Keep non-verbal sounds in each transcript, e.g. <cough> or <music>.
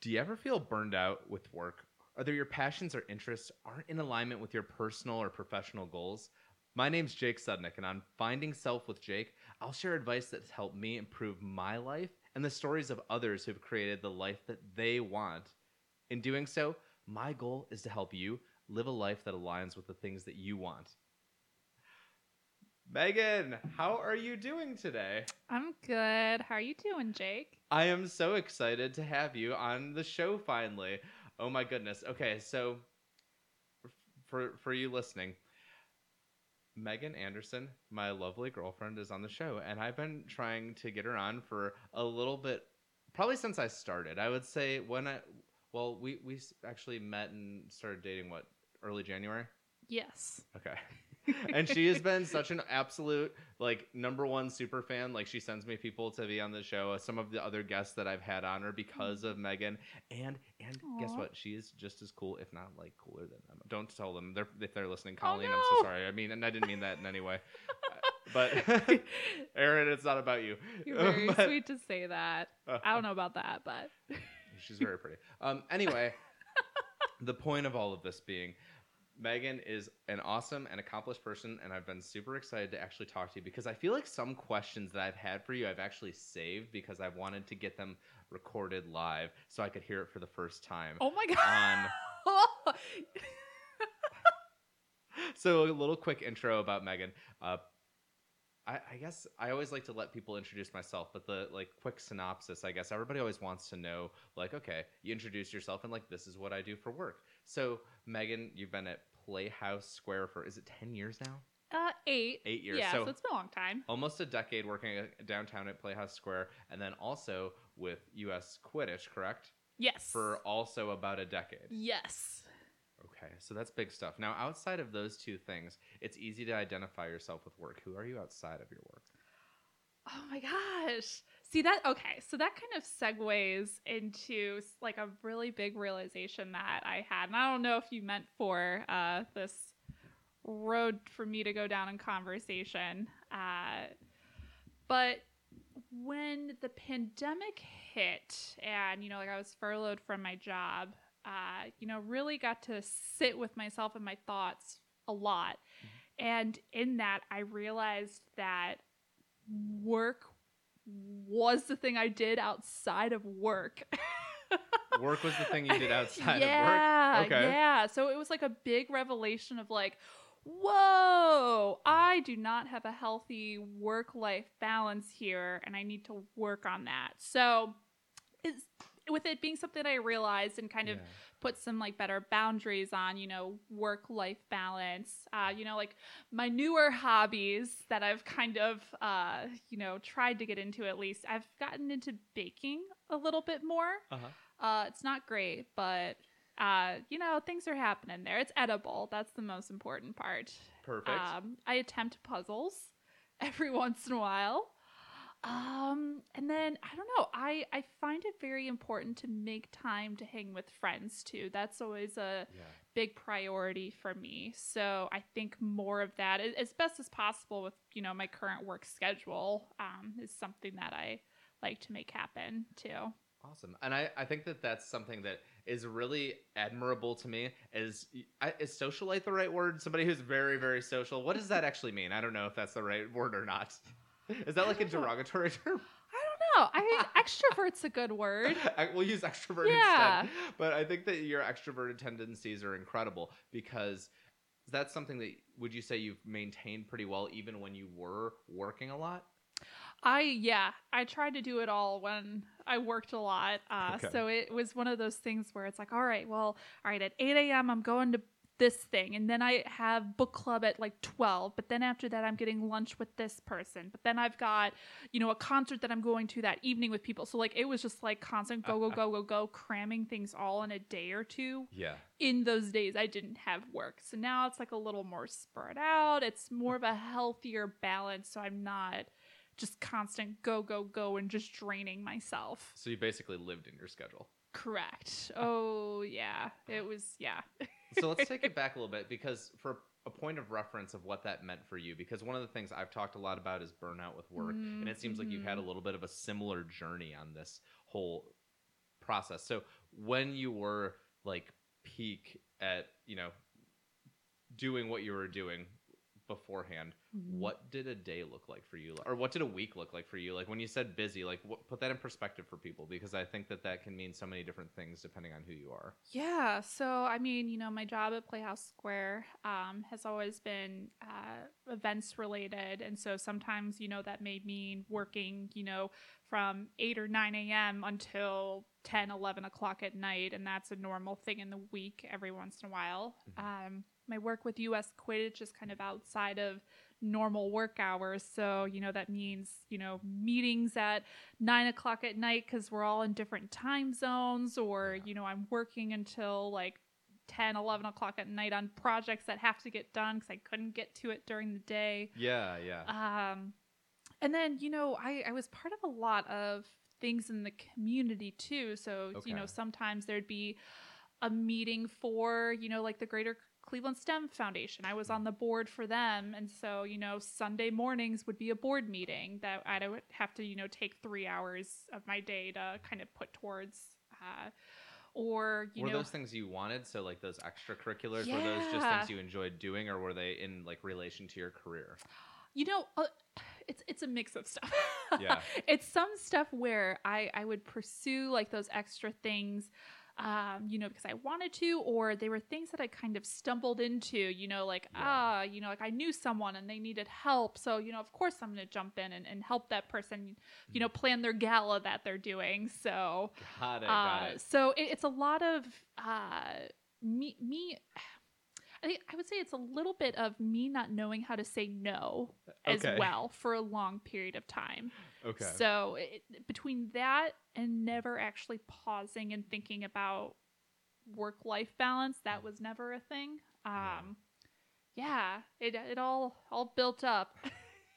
Do you ever feel burned out with work? Either your passions or interests aren't in alignment with your personal or professional goals? My name's Jake Sudnick, and on Finding Self with Jake, I'll share advice that's helped me improve my life and the stories of others who've created the life that they want. In doing so, my goal is to help you live a life that aligns with the things that you want. Megan, how are you doing today? I'm good. How are you doing, Jake? I am so excited to have you on the show finally. Oh my goodness. Okay, so for for you listening, Megan Anderson, my lovely girlfriend, is on the show, and I've been trying to get her on for a little bit, probably since I started. I would say when I, well, we we actually met and started dating what early January. Yes. Okay. <laughs> and she has been such an absolute like number one super fan. Like she sends me people to be on the show. Uh, some of the other guests that I've had on her because of Megan. And and guess what? She is just as cool, if not like cooler than them. Don't tell them they're if they're listening, Oh, Colleen. I'm so sorry. I mean, and I didn't mean that in any way. <laughs> Uh, but <laughs> Aaron, it's not about you. You're very But- sweet to say that. Uh. I don't know about that, but She's very pretty. Um, anyway, the point of all of this being, Megan is an awesome and accomplished person, and I've been super excited to actually talk to you because I feel like some questions that I've had for you I've actually saved because I wanted to get them recorded live so I could hear it for the first time. oh my On god. <laughs> so a little quick intro about Megan. Uh, I, I guess I always like to let people introduce myself, but the like quick synopsis. I guess everybody always wants to know, like, okay, you introduce yourself and like, this is what I do for work. So Megan, you've been at Playhouse Square for is it ten years now? uh, eight. Eight years. Yeah, so, so, it's been a long time. almost a decade working at- downtown at Playhouse Square, and then also with U.S. Quidditch, correct? Yes. For also about a decade. yes. Okay, so that's big stuff. Now, outside of those two things, it's easy to identify yourself with work. Who are you outside of your work? Oh my gosh. See that okay, so that kind of segues into like a really big realization that I had. And I don't know if you meant for uh this road for me to go down in conversation. Uh but when the pandemic hit and you know like I was furloughed from my job, uh you know really got to sit with myself and my thoughts a lot. And in that I realized that work was the thing I did outside of work. <laughs> Work was the thing you did outside yeah, of work. Okay. Yeah. So it was like a big revelation of like, whoa, I do not have a healthy work life balance here and I need to work on that. So it's with it being something I realized and kind of Yeah. Put some like better boundaries on you know work life balance. Uh, you know like my newer hobbies that i've kind of uh, you know tried to get into at least i've gotten into baking a little bit more. Uh-huh. uh, it's not great but uh, you know things are happening there. It's edible. That's the most important part. Perfect. um, i attempt puzzles <laughs> every once in a while um and then i don't know i i find it very important to make time to hang with friends too that's always a yeah. big priority for me so i think more of that as best as possible with you know my current work schedule um is something that i like to make happen too Awesome. And I, I think that that's something that is really admirable to me. Is is socialite the right word? Somebody who's very very social. What does that <laughs> actually mean? I don't know if that's the right word or not. Is that like a derogatory term? i don't know i mean <laughs> extrovert's a good word I, we'll use extrovert Yeah. instead. But I think that your extroverted tendencies are incredible because that's something that would you say you've maintained pretty well even when you were working a lot? I yeah, I tried to do it all when I worked a lot. Uh, Okay. So it was one of those things where it's like, all right, well, all right, at eight a.m. I'm going to this thing, and then I have book club at like twelve. But then after that, I'm getting lunch with this person. But then I've got you know a concert that I'm going to that evening with people. So like it was just like constant go go go go go, cramming things all in a day or two Yeah. in those days I didn't have work. So now it's like a little more spread out. It's more of a healthier balance. So I'm not just constant go, go, go and just draining myself. So you basically lived in your schedule. Correct. Oh, yeah. It was, yeah. <laughs> so let's take it <laughs> back a little bit because for a point of reference of what that meant for you because one of the things i've talked a lot about is burnout with work and it seems like you've had a Mhm. little bit of a similar journey on this whole process. So when you were like peak at you know doing what you were doing beforehand Mhm. what did a day look like for you or what did a week look like for you like when you said busy like what, put that in perspective for people because i think that that can mean so many different things depending on who you are Yeah, so I mean, you know, my job at Playhouse Square um, has always been uh, events related. And so sometimes, you know, that may mean working, you know, from 8 or 9 a.m. until 10, 11 o'clock at night. And that's a normal thing in the week every once in a while. Mhm. Um, my work with US Quidditch is kind of outside of normal work hours. So, you know, that means, you know, meetings at nine o'clock at night because we're all in different time zones, or, Yeah. you know, I'm working until like 10, 11 o'clock at night on projects that have to get done because I couldn't get to it during the day. yeah yeah Um, and then, you know, I, I was part of a lot of things in the community too. So, you know, sometimes there'd be a meeting for, you know, like the Greater Cleveland STEM Foundation. I was on the board for them. And so, you know, Sunday mornings would be a board meeting that I would have to, you know, take three hours of my day to kind of put towards. Uh, or, you were know, those things you wanted so like those extracurriculars were those just things you enjoyed doing or were they in like relation to your career you know, uh, it's it's a mix of stuff. Yeah. <laughs> it's some stuff where I I would pursue like those extra things um, you know, because I wanted to, or they were things that I kind of stumbled into, you know, like, Yeah. ah, you know, like I knew someone and they needed help. So, you know, of course I'm going to jump in and, and help that person, you know, plan their gala that they're doing. So, got it got uh, it so it, it's a lot of uh, me, me, I think I would say it's a little bit of me not knowing how to say no as Okay. well for a long period of time. okay So it, between that and never actually pausing and thinking about work life balance, that was never a thing. Yeah. Um, yeah, it it all all built up.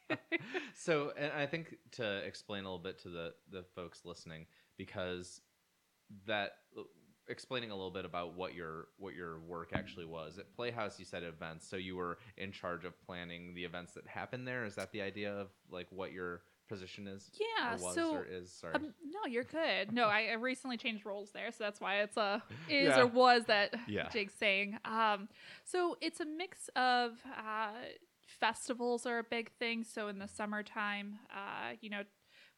<laughs> so and i think to explain a little bit to the the folks listening because that explaining a little bit about what your what your work actually was at playhouse you said events so you were in charge of planning the events that happened there is that the idea of like what your position is yeah, so or is sorry Um, no, you're good. No, I, I recently changed roles there, so that's why it's a <laughs> is Yeah. or was that Yeah. Jake's saying. Um, so it's a mix of uh, festivals are a big thing. So in the summertime, uh, you know,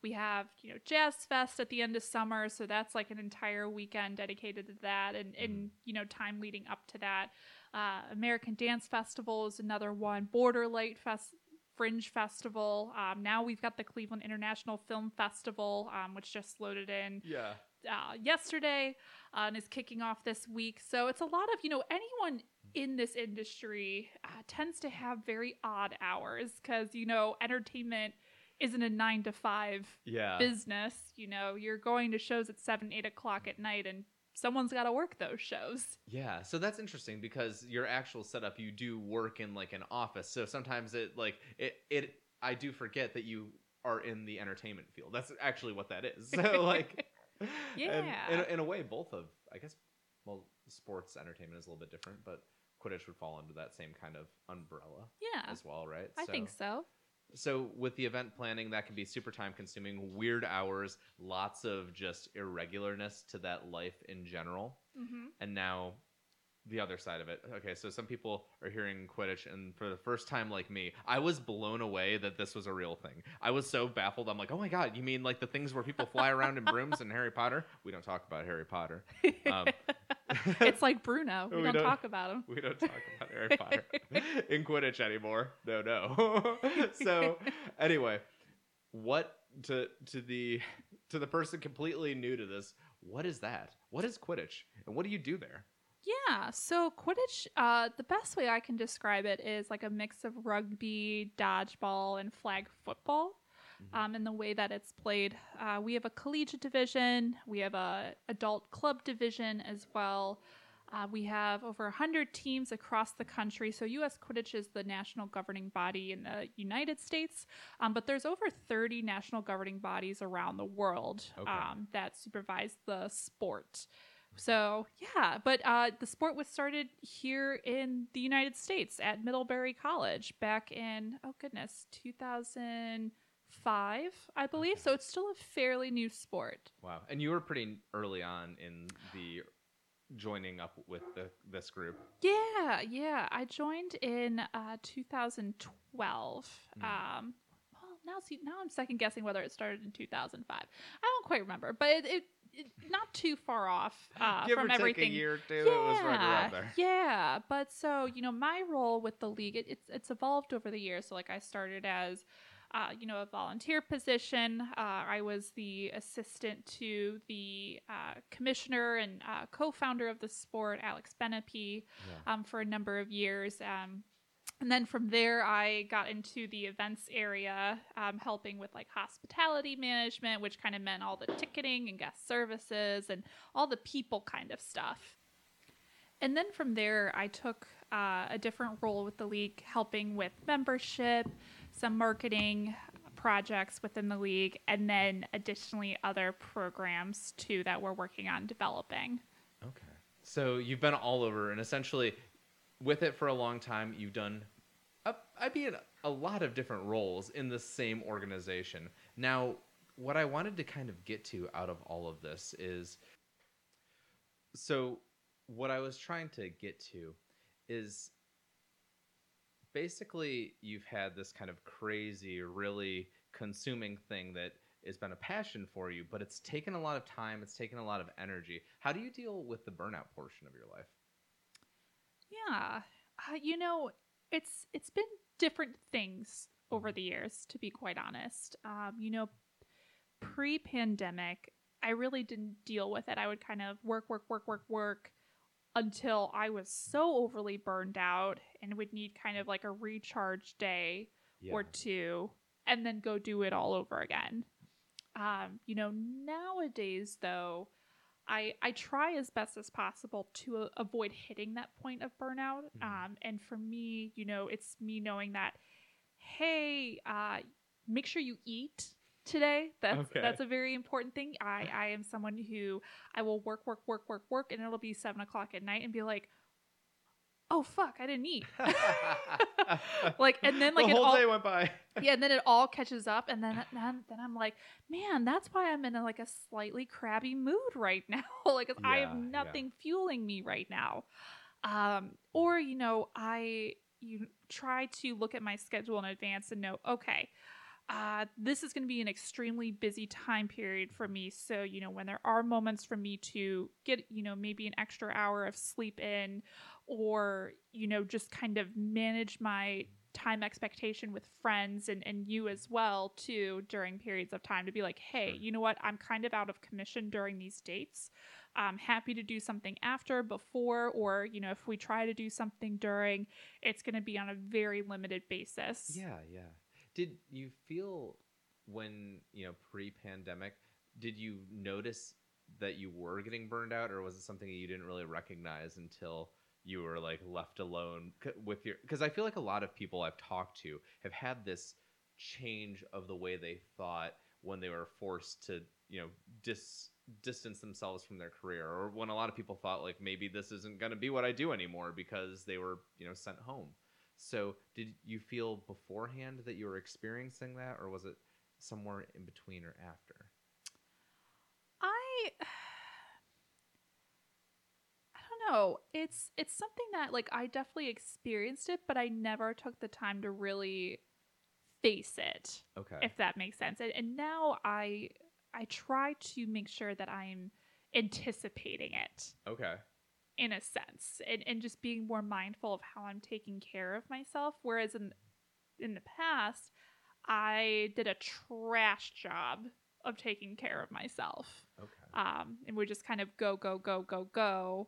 we have you know Jazz Fest at the end of summer, so that's like an entire weekend dedicated to that, and and you know time leading up to that. Uh, American Dance Festival is another one. Borderlight Fest. Fringe Festival. Um, now we've got the Cleveland International Film Festival, um, which just loaded in yeah uh, yesterday uh, and is kicking off this week. So it's a lot of, you know, anyone in this industry uh, tends to have very odd hours because, you know, entertainment isn't a nine to five yeah business. You know, you're going to shows at seven, eight o'clock at night and someone's got to work those shows. Yeah, so that's interesting because your actual setup, you do work in like an office. So sometimes it like it it I do forget that you are in the entertainment field. That's actually what that is. <laughs> So like, <laughs> and Yeah. in, in a way, both of I guess well, sports entertainment is a little bit different, but Quidditch would fall under that same kind of umbrella Yeah, as well, right? I think so. So with the event planning, that can be super time consuming, weird hours, lots of just irregularness to that life in general. Hmm and now the other side of it. Okay, so some people are hearing Quidditch, and for the first time, like me, I was blown away that this was a real thing. I was so baffled. I'm like, oh my god, you mean like the things where people fly around in brooms in Harry Potter? We don't talk about Harry Potter. Um, <laughs> it's like Bruno. We, We don't, don't- talk about him. we don't talk about Harry Potter in Quidditch anymore. No, no. <laughs> so anyway, what to to the to the person completely new to this? What is that? What is Quidditch, and what do you do there? Yeah, so Quidditch, uh, the best way I can describe it is like a mix of rugby, dodgeball, and flag football. Mhm. Um, in the way that it's played, uh, we have a collegiate division, we have a adult club division as well. Uh, we have over 100 teams across the country. So, U.S. Quidditch is the national governing body in the United States, um, but there's over 30 national governing bodies around the world Okay. um, that supervise the sport. So, yeah, but uh, the sport was started here in the United States at Middlebury College back in, oh goodness, 2005, I believe. So it's still a fairly new sport. Wow. And you were pretty early on in the joining up with the, this group. Yeah, yeah. I joined in uh, 2012. Hmm. Um, well, now see, now I'm second guessing whether it started in 2005. I don't quite remember, but it, it not too far off uh, <laughs> Give from or everything. take a year or two, it was right around there. Yeah, but so you know, my role with the league it, it's it's evolved over the years. So like I started as uh, you know a volunteer position. Uh, I was the assistant to the uh, commissioner and uh, co-founder of the sport, Alex Benepe, Yeah. um, for a number of years. Um, and then from there, I got into the events area, um, helping with like hospitality management, which kind of meant all the ticketing and guest services and all the people kind of stuff. And then from there, I took uh, a different role with the league, helping with membership, some marketing projects within the league, and then additionally other programs too that we're working on developing. Okay. So you've been all over, and essentially, with it for a long time, you've done, I'd be in a lot of different roles in the same organization. Now, what I wanted to kind of get to out of all of this is, so what I was trying to get to is basically you've had this kind of crazy, really consuming thing that has been a passion for you, but it's taken a lot of time, it's taken a lot of energy. How do you deal with the burnout portion of your life? Yeah, uh, you know, it's it's been different things over the years, to be quite honest. Um, you know, pre-pandemic, I really didn't deal with it. I would kind of work, work, work, work, work until I was so overly burned out and would need kind of like a recharge day or two and then go do it all over again. Um, you know, nowadays though, I I try as best as possible to uh, avoid hitting that point of burnout. Mhm. Um, and for me, you know, it's me knowing that, hey, uh, make sure you eat today. That's Okay. that's a very important thing. I I am someone who I will work, work, work, work, work, and it'll be seven o'clock at night and be like, oh fuck, I didn't eat. <laughs> like, and then like the whole all day went by. yeah, and then it all catches up, and then then, then I'm like, man, that's why I'm in a, like a slightly crabby mood right <laughs> now. like 'cause I Yeah, have yeah. nothing fueling me right now. Um, or you know, I you try to look at my schedule in advance and know, okay, uh, this is going to be an extremely busy time period for me. So you know, when there are moments for me to get you know maybe an extra hour of sleep in, or you know just kind of manage my time expectation with friends and, and you as well too during periods of time to be like hey you know what? I'm kind of out of commission during these dates. I'm happy to do something after before or you know if we try to do something during it's going to be on a very limited basis. Yeah, yeah. Did you feel when, you know, pre-pandemic, did you notice that you were getting burned out or was it something that you didn't really recognize until you were like left alone with your cuz I feel like a lot of people I've talked to have had this change of the way they thought when they were forced to, you know, dis distance themselves from their career or when a lot of people thought like maybe this isn't going to be what I do anymore because they were, you know, sent home. So, did you feel beforehand that you were experiencing that, or was it somewhere in between or after? I I don't know. It's it's something that like I definitely experienced it, but I never took the time to really face it, Okay. if that makes sense. And, and now I I try to make sure that I'm anticipating it okay. in a sense and, and just being more mindful of how I'm taking care of myself. Whereas in in the past, I did a trash job of taking care of myself Okay. um, and would just kind of go, go, go, go, go,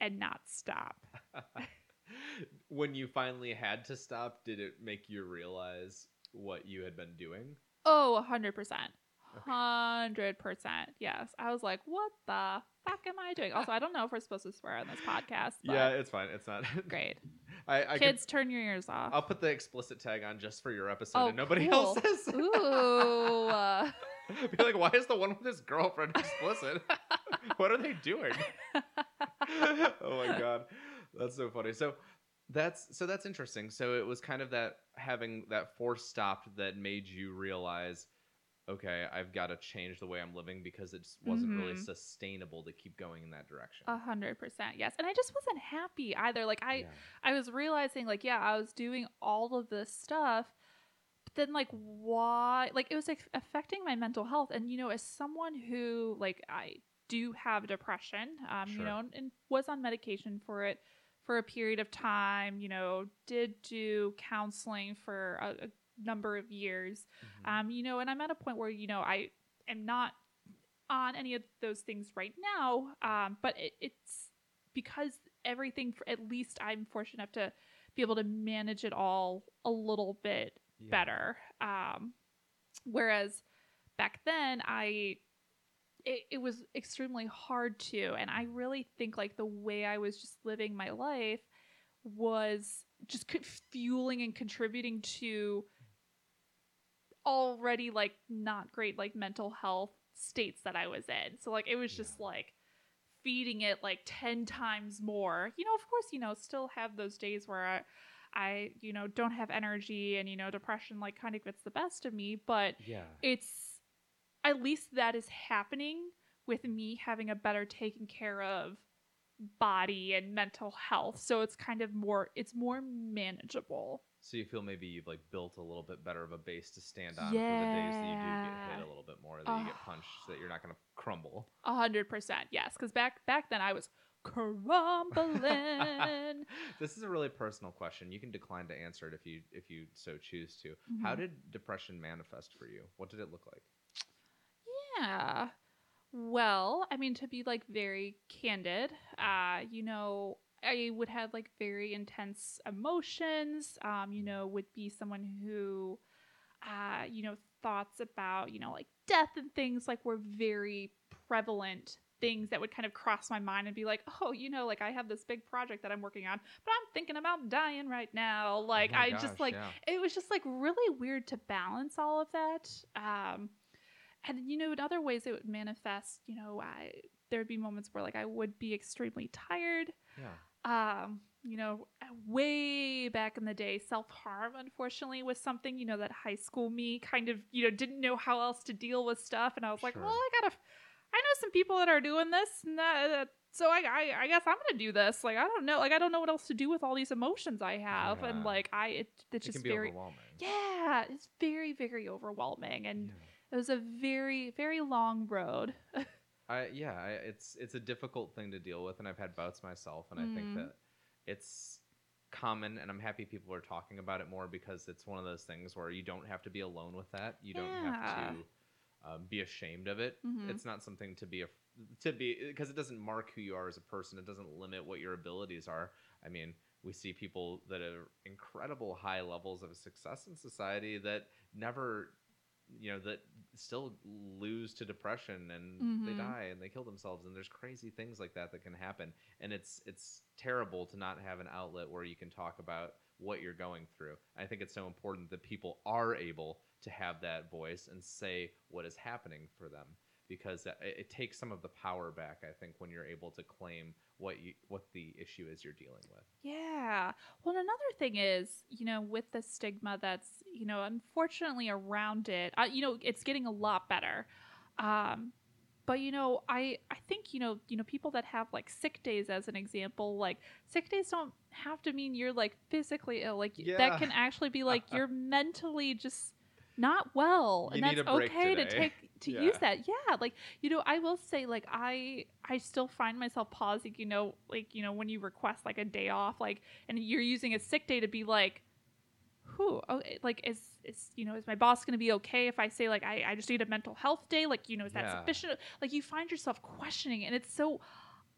and not stop. <laughs> when you finally had to stop, did it make you realize what you had been doing? Oh, 100%. 100%. Yes. I was like, what the fuck am I doing? Also, I don't know if we're supposed to swear on this podcast. But yeah, it's fine. It's not <laughs> Great. I, I Kids, turn your ears off. I'll put the explicit tag on just for your episode, Oh, and nobody cool. else says. Ooh. uh, <laughs> Be like, why is the one with his girlfriend explicit? what are they doing? <laughs> oh my god, that's so funny. So, That's so that's interesting. So it was kind of that having that force stopped that made you realize, okay, I've got to change the way I'm living because it just wasn't really Mhm. sustainable to keep going in that direction. A hundred percent, yes. And I just wasn't happy either. Like I, Yeah. I was realizing, like, yeah, I was doing all of this stuff, but then, like, why? Like, it was like, affecting my mental health. And you know, as someone who, like, I do have depression, um, you know, and was on medication for it for a period of time. You know, did do counseling for a, a number of years. Mhm. Um, you know, and I'm at a point where, you know, I am not on any of those things right now. Um, but it, it's because everything, at least I'm fortunate enough to be able to manage it all a little bit Yeah. better. Um, whereas back then, I it, it was extremely hard to, and I really think like the way I was just living my life was just fueling and contributing to already like not great like mental health states that I was in. So like it was just Yeah. like feeding it like 10 times more. You know, of course, you know, still have those days where I I, you know, don't have energy and you know, depression like kind of gets the best of me, but Yeah. it's at least that is happening with me having a better taken care of body and mental health. So it's kind of more it's more manageable. So you feel maybe you've like built a little bit better of a base to stand on for the days that you do get hit a little bit more, that you get punched, so that you're not going to crumble. A hundred percent, yes. Because back back then I was crumbling. <laughs> this is a really personal question. You can decline to answer it if you if you so choose to. How Mhm. did depression manifest for you? What did it look like? Yeah. Well, I mean, to be like very candid, uh, you know, I would have like very intense emotions. Um, you know, would be someone who, uh, you know, thoughts about you know like death and things like were very prevalent things that would kind of cross my mind and be like, oh, you know, like I have this big project that I'm working on, but I'm thinking about dying right now. Like Oh I gosh, just like yeah. it was just like really weird to balance all of that. Um, and you know, in other ways it would manifest. You know, I there would be moments where like I would be extremely tired. yeah. Um, you know, way back in the day, self harm unfortunately was something you know that high school me kind of you know didn't know how else to deal with stuff, and I was like, Sure. well, I gotta. I know some people that are doing this, and that, that- so I, I, I guess I'm gonna do this. Like I don't know, like I don't know what else to do with all these emotions I have, Yeah. and like I, it, it's It just very, overwhelming. yeah, it's very, very overwhelming, and Yeah. It was a very, very long road. <laughs> I yeah, I, it's it's a difficult thing to deal with, and I've had bouts myself, and I think Mm. that it's common, and I'm happy people are talking about it more because it's one of those things where you don't have to be alone with that. You don't have to um, be ashamed of it. Mhm. It's not something to be a to be because it doesn't mark who you are as a person. It doesn't limit what your abilities are. I mean, we see people that are incredible high levels of success in society that never you know that still lose to depression and they Mhm. die and they kill themselves and there's crazy things like that that can happen. And it's it's terrible to not have an outlet where you can talk about what you're going through. I think it's so important that people are able to have that voice and say what is happening for them because it, it takes some of the power back i think when you're able to claim what you what the issue is you're dealing with Yeah. Well, and another thing is, you know, with the stigma that's, you know, unfortunately around it, uh, you know, it's getting a lot better. Um, but you know, I I think you know, you know, people that have like sick days as an example, like sick days don't have to mean you're like physically ill. Like Yeah. that can actually be like <laughs> you're mentally just not well, You and that's okay to take to Yeah. use that. Yeah, like you know, I will say like I I still find myself pausing, you know, like you know when you request like a day off, like and you're using a sick day to be like, who, oh, like is is you know is my boss gonna be okay if I say like I I just need a mental health day, like you know is that Yeah. sufficient? Like you find yourself questioning, and it's so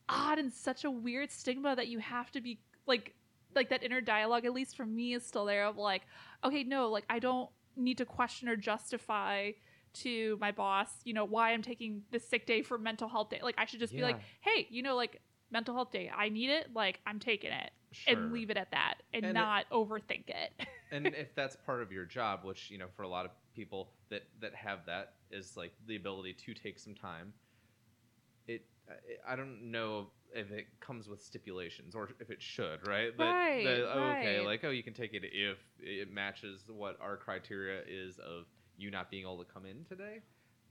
odd and such a weird stigma that you have to be like like that inner dialogue at least for me is still there of like okay no like i don't need to question or justify to my boss you know why i'm taking this sick day for mental health day like i should just be like hey you know like mental health day i need it like i'm taking it Sure. and leave it at that and, And it- not overthink it <laughs> and if that's part of your job which you know for a lot of people that that have that is like the ability to take some time it I- don't know if it comes with stipulations or if it should, right? That- Right, that, oh, okay, like oh, you can take it if it matches what our criteria is of you not being able to come in today.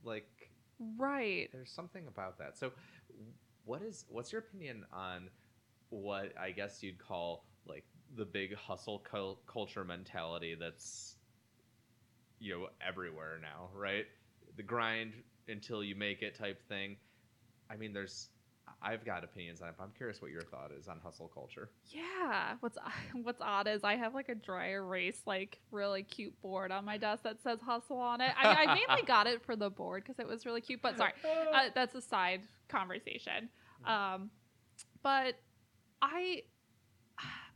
Like Right. there's something about that. So, what is what's your opinion on what I guess you'd call like the big hustle cul- culture mentality that's you know everywhere now, right? The grind until you make it type thing. I mean, there's I've got opinions on it, but I'm curious what your thought is on hustle culture. Yeah. What's <laughs> what's odd is I have like a dry erase, like really cute board on my desk that says hustle on it. I, I mainly <laughs> got it for the board because it was really cute. But sorry, uh, that's a side conversation. Um, but I,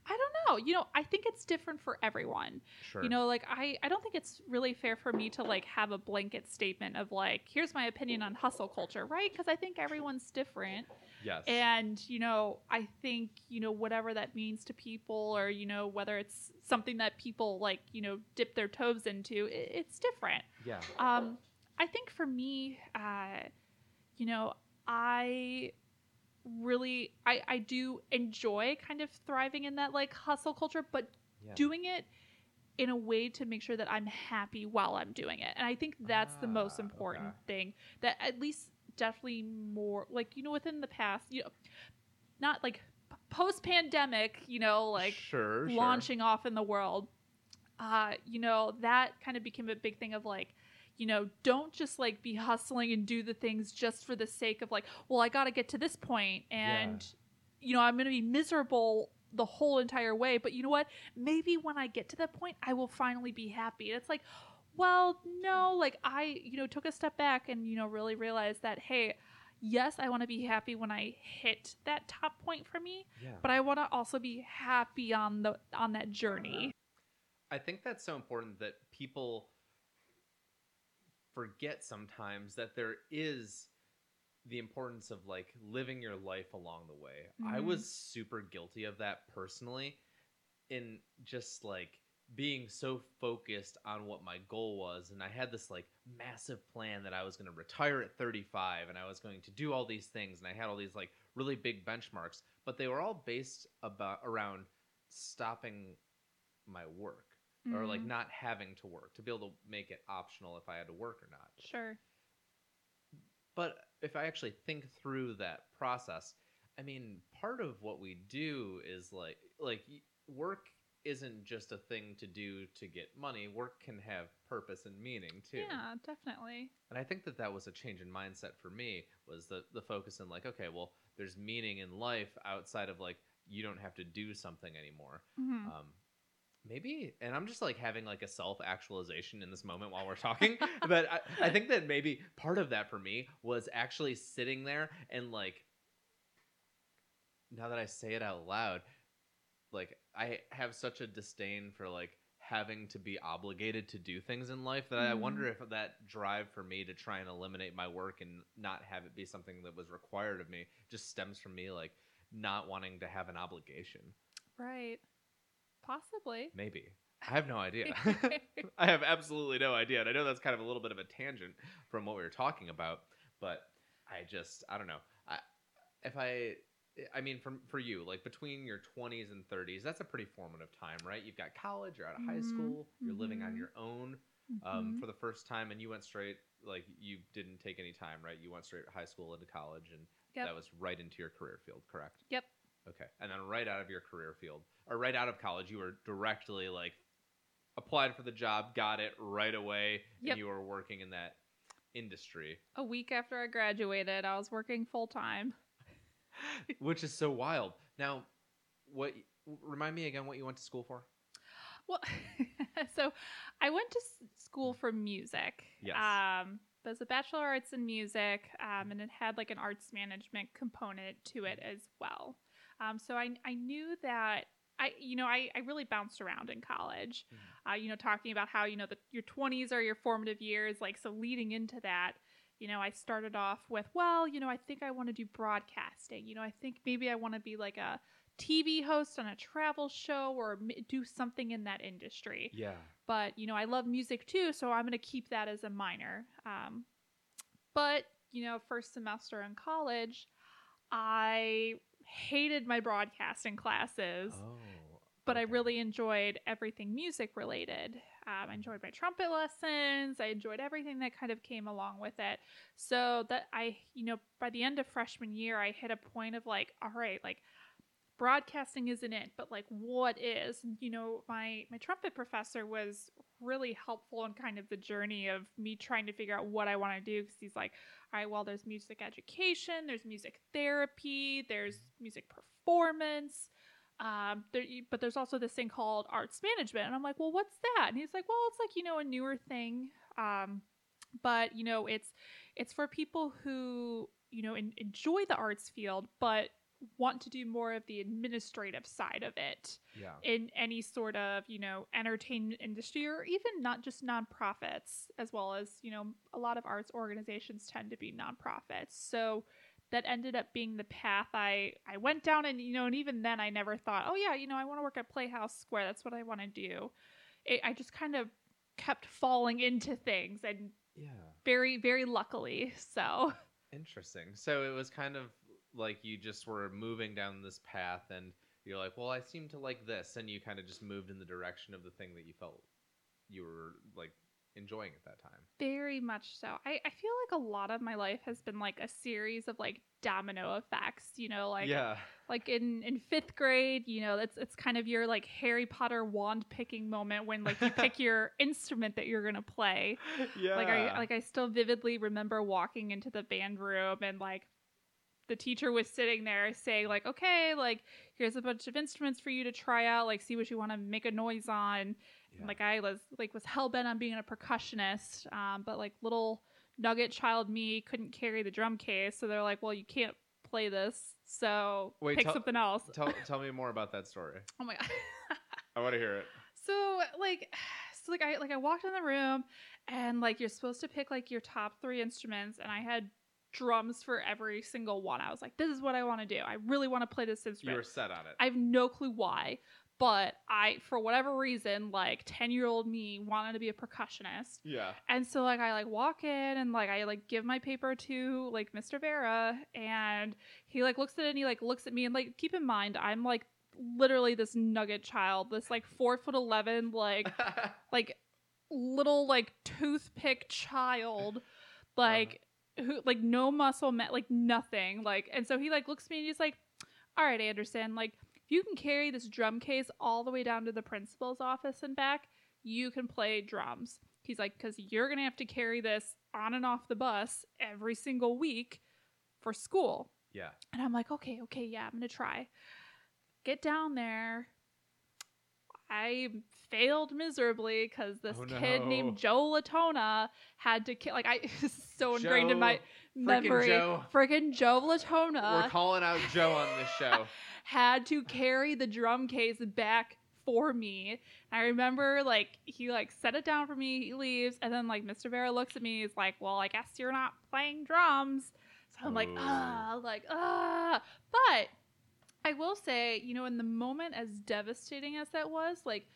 I don't know. You know, I think it's different for everyone. sure. You know, like I, I don't think it's really fair for me to like have a blanket statement of like, here's my opinion on hustle culture, right? Because I think everyone's different. yes. And, you know, I think, you know, whatever that means to people or, you know, whether it's something that people like, you know, dip their toes into, i it's different. yeah. Um, I think for me, uh, you know, I really, I, I do enjoy kind of thriving in that like hustle culture, but Yeah. doing it in a way to make sure that I'm happy while I'm doing it. And I think that's the most Ah, important okay. thing that at least definitely more like, you know, within the past, you know, not like post pandemic, you know, like sure, sure. launching off in the world uh you know that kind of became a big thing of like you know don't just like be hustling and do the things just for the sake of like well i got to get to this point and you know i'm going to be miserable the whole entire way but you know what maybe when i get to that point i will finally be happy and it's like well no like i you know took a step back and you know really realized that hey yes i want to be happy when i hit that top point for me Yeah. but I want to also be happy on the on that journey. I think that's so important that people forget sometimes that there is the importance of like living your life along the way. I Mhm. was super guilty of that personally in just like being so focused on what my goal was and I had this like massive plan that I was going to retire at 35 and I was going to do all these things and I had all these like really big benchmarks but they were all based about around stopping my work or like Mhm. not having to work to be able to make it optional if I had to work or not. Sure. But if I actually think through that process, I mean, part of what we do is like like work isn't just a thing to do to get money. Work can have purpose and meaning too. Yeah, definitely. And I think that that was a change in mindset for me was the the focus in like okay, well, there's meaning in life outside of like you don't have to do something anymore. Mhm. um maybe and i'm just like having like a self actualization in this moment while we're talking <laughs> but I, I think that maybe part of that for me was actually sitting there and like now that i say it out loud like i have such a disdain for like having to be obligated to do things in life that i Mhm. wonder if that drive for me to try and eliminate my work and not have it be something that was required of me just stems from me like not wanting to have an obligation Right. Possibly. Maybe. I have no idea. <laughs> <laughs> I have absolutely no idea. And I know that's kind of a little bit of a tangent from what we were talking about, but I just I don't know. I if I I mean for for you, like between your 20s and 30s, that's a pretty formative time, right? You've got college, you're out of high Mhm, school, you're living on mhm. your own um, Mhm. for the first time and you went straight like you didn't take any time, right? You went straight high school into college and Yep. that was right into your career field, correct? Yep. Okay. And then right out of your career field, or right out of college, you were directly like applied for the job, got it right away, Yep. and you were working in that industry, A week after I graduated, I was working full time. <laughs> which is so wild. Now, what remind me again what you went to school for? Well, <laughs> so I went to school for music. Yes. Um, there's a bachelor of arts in music, um, and it had like an arts management component to it as well. Um, so I I knew that I you know I I really bounced around in college. Uh, you know, talking about how you know the your 20s are your formative years. Like so, leading into that. You know, I started off with, well, you know, I think I want to do broadcasting. You know, I think maybe I want to be like a TV host on a travel show or do something in that industry. Yeah. But, you know, I love music too, so I'm going to keep that as a minor. Um, but, you know, first semester in college, I hated my broadcasting classes, Oh. but I really enjoyed everything music related. Um, I enjoyed my trumpet lessons. I enjoyed everything that kind of came along with it. So that I, you know, by the end of freshman year, I hit a point of like, all right, like broadcasting isn't it, but like what is? You know, my my trumpet professor was really helpful in kind of the journey of me trying to figure out what I want to do because he's like, all right, well, there's music education, there's music therapy, there's music performance. Um, there, but there's also this thing called arts management, and I'm like, well, what's that? And he's like, well, it's like you know a newer thing, um, but you know it's it's for people who you know en- enjoy the arts field, but want to do more of the administrative side of it Yeah. in any sort of you know entertainment industry or even not just nonprofits as well as you know a lot of arts organizations tend to be nonprofits so that ended up being the path i i went down and you know and even then i never thought oh yeah you know i want to work at playhouse square that's what i want to do it, i just kind of kept falling into things and Yeah. very very luckily so Interesting. So it was kind of like you just were moving down this path and you're like, well, I seem to like this. And you kind of just moved in the direction of the thing that you felt you were like enjoying at that time. Very much so. I, I feel like a lot of my life has been like a series of like domino effects, you know, like yeah. like in in fifth grade, you know, it's it's kind of your like Harry Potter wand picking moment when like you pick <laughs> your instrument that you're gonna play. yeah. Like I like I still vividly remember walking into the band room and like the teacher was sitting there saying like, okay, like here's a bunch of instruments for you to try out, like see what you want to make a noise on. Yeah. Like I was like was hell bent on being a percussionist, um, but like little nugget child me couldn't carry the drum case, so they're like, well, you can't play this, so Wait, pick tell- something else. tell tell me more about that story. <laughs> oh my god. I want to hear it. so like so like I like I walked in the room and like you're supposed to pick like your top three instruments and I had drums for every single one. I was like, this is what I want to do. I really want to play this instrument. You were set on it. I have no clue why, but I, for whatever reason, like 10 year old me wanted to be a percussionist. yeah. And so like I like walk in and like I like give my paper to like Mr. Vera and he like looks at it and he like looks at me and like keep in mind I'm like literally this nugget child, this like four foot eleven, like <laughs> like little like toothpick child uh-huh. like who like no muscle met like nothing like and so he like looks at me and he's like all right anderson like if you can carry this drum case all the way down to the principal's office and back you can play drums he's like because you're gonna have to carry this on and off the bus every single week for school yeah. and I'm like, okay, okay, yeah, I'm gonna try. Get down there. I failed miserably because this Oh, kid named Joe Latona had to ki- like I <laughs> so ingrained in my memory. Joe. Freaking Joe Latona We're calling out Joe on this <laughs> show. had to carry the drum case back for me. I remember like he like set it down for me, he leaves, and then like Mr. Vera looks at me, he's like, Well, I guess you're not playing drums. So I'm like, ah, like, ah. But I will say, you know, in the moment as devastating as that was, like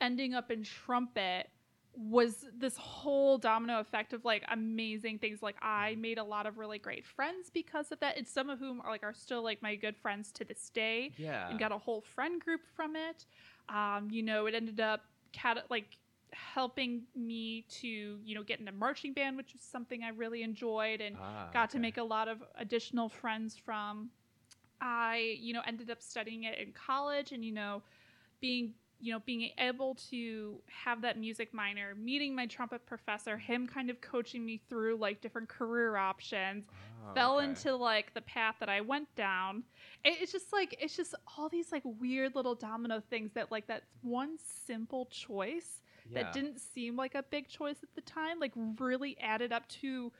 ending up in trumpet was this whole domino effect of like amazing things like i made a lot of really great friends because of that and some of whom are like are still like my good friends to this day Yeah. and got a whole friend group from it. Um, you know, it ended up cat- like helping me to you know get into marching band, which was something I really enjoyed and Ah, got to make a lot of additional friends from. I you know ended up studying it in college and you know being you know being able to have that music minor meeting my trumpet professor him kind of coaching me through like different career options Oh, fell okay. into like the path that I went down. It- it's just like it's just all these like weird little domino things that like that one simple choice Yeah. that didn't seem like a big choice at the time like really added up to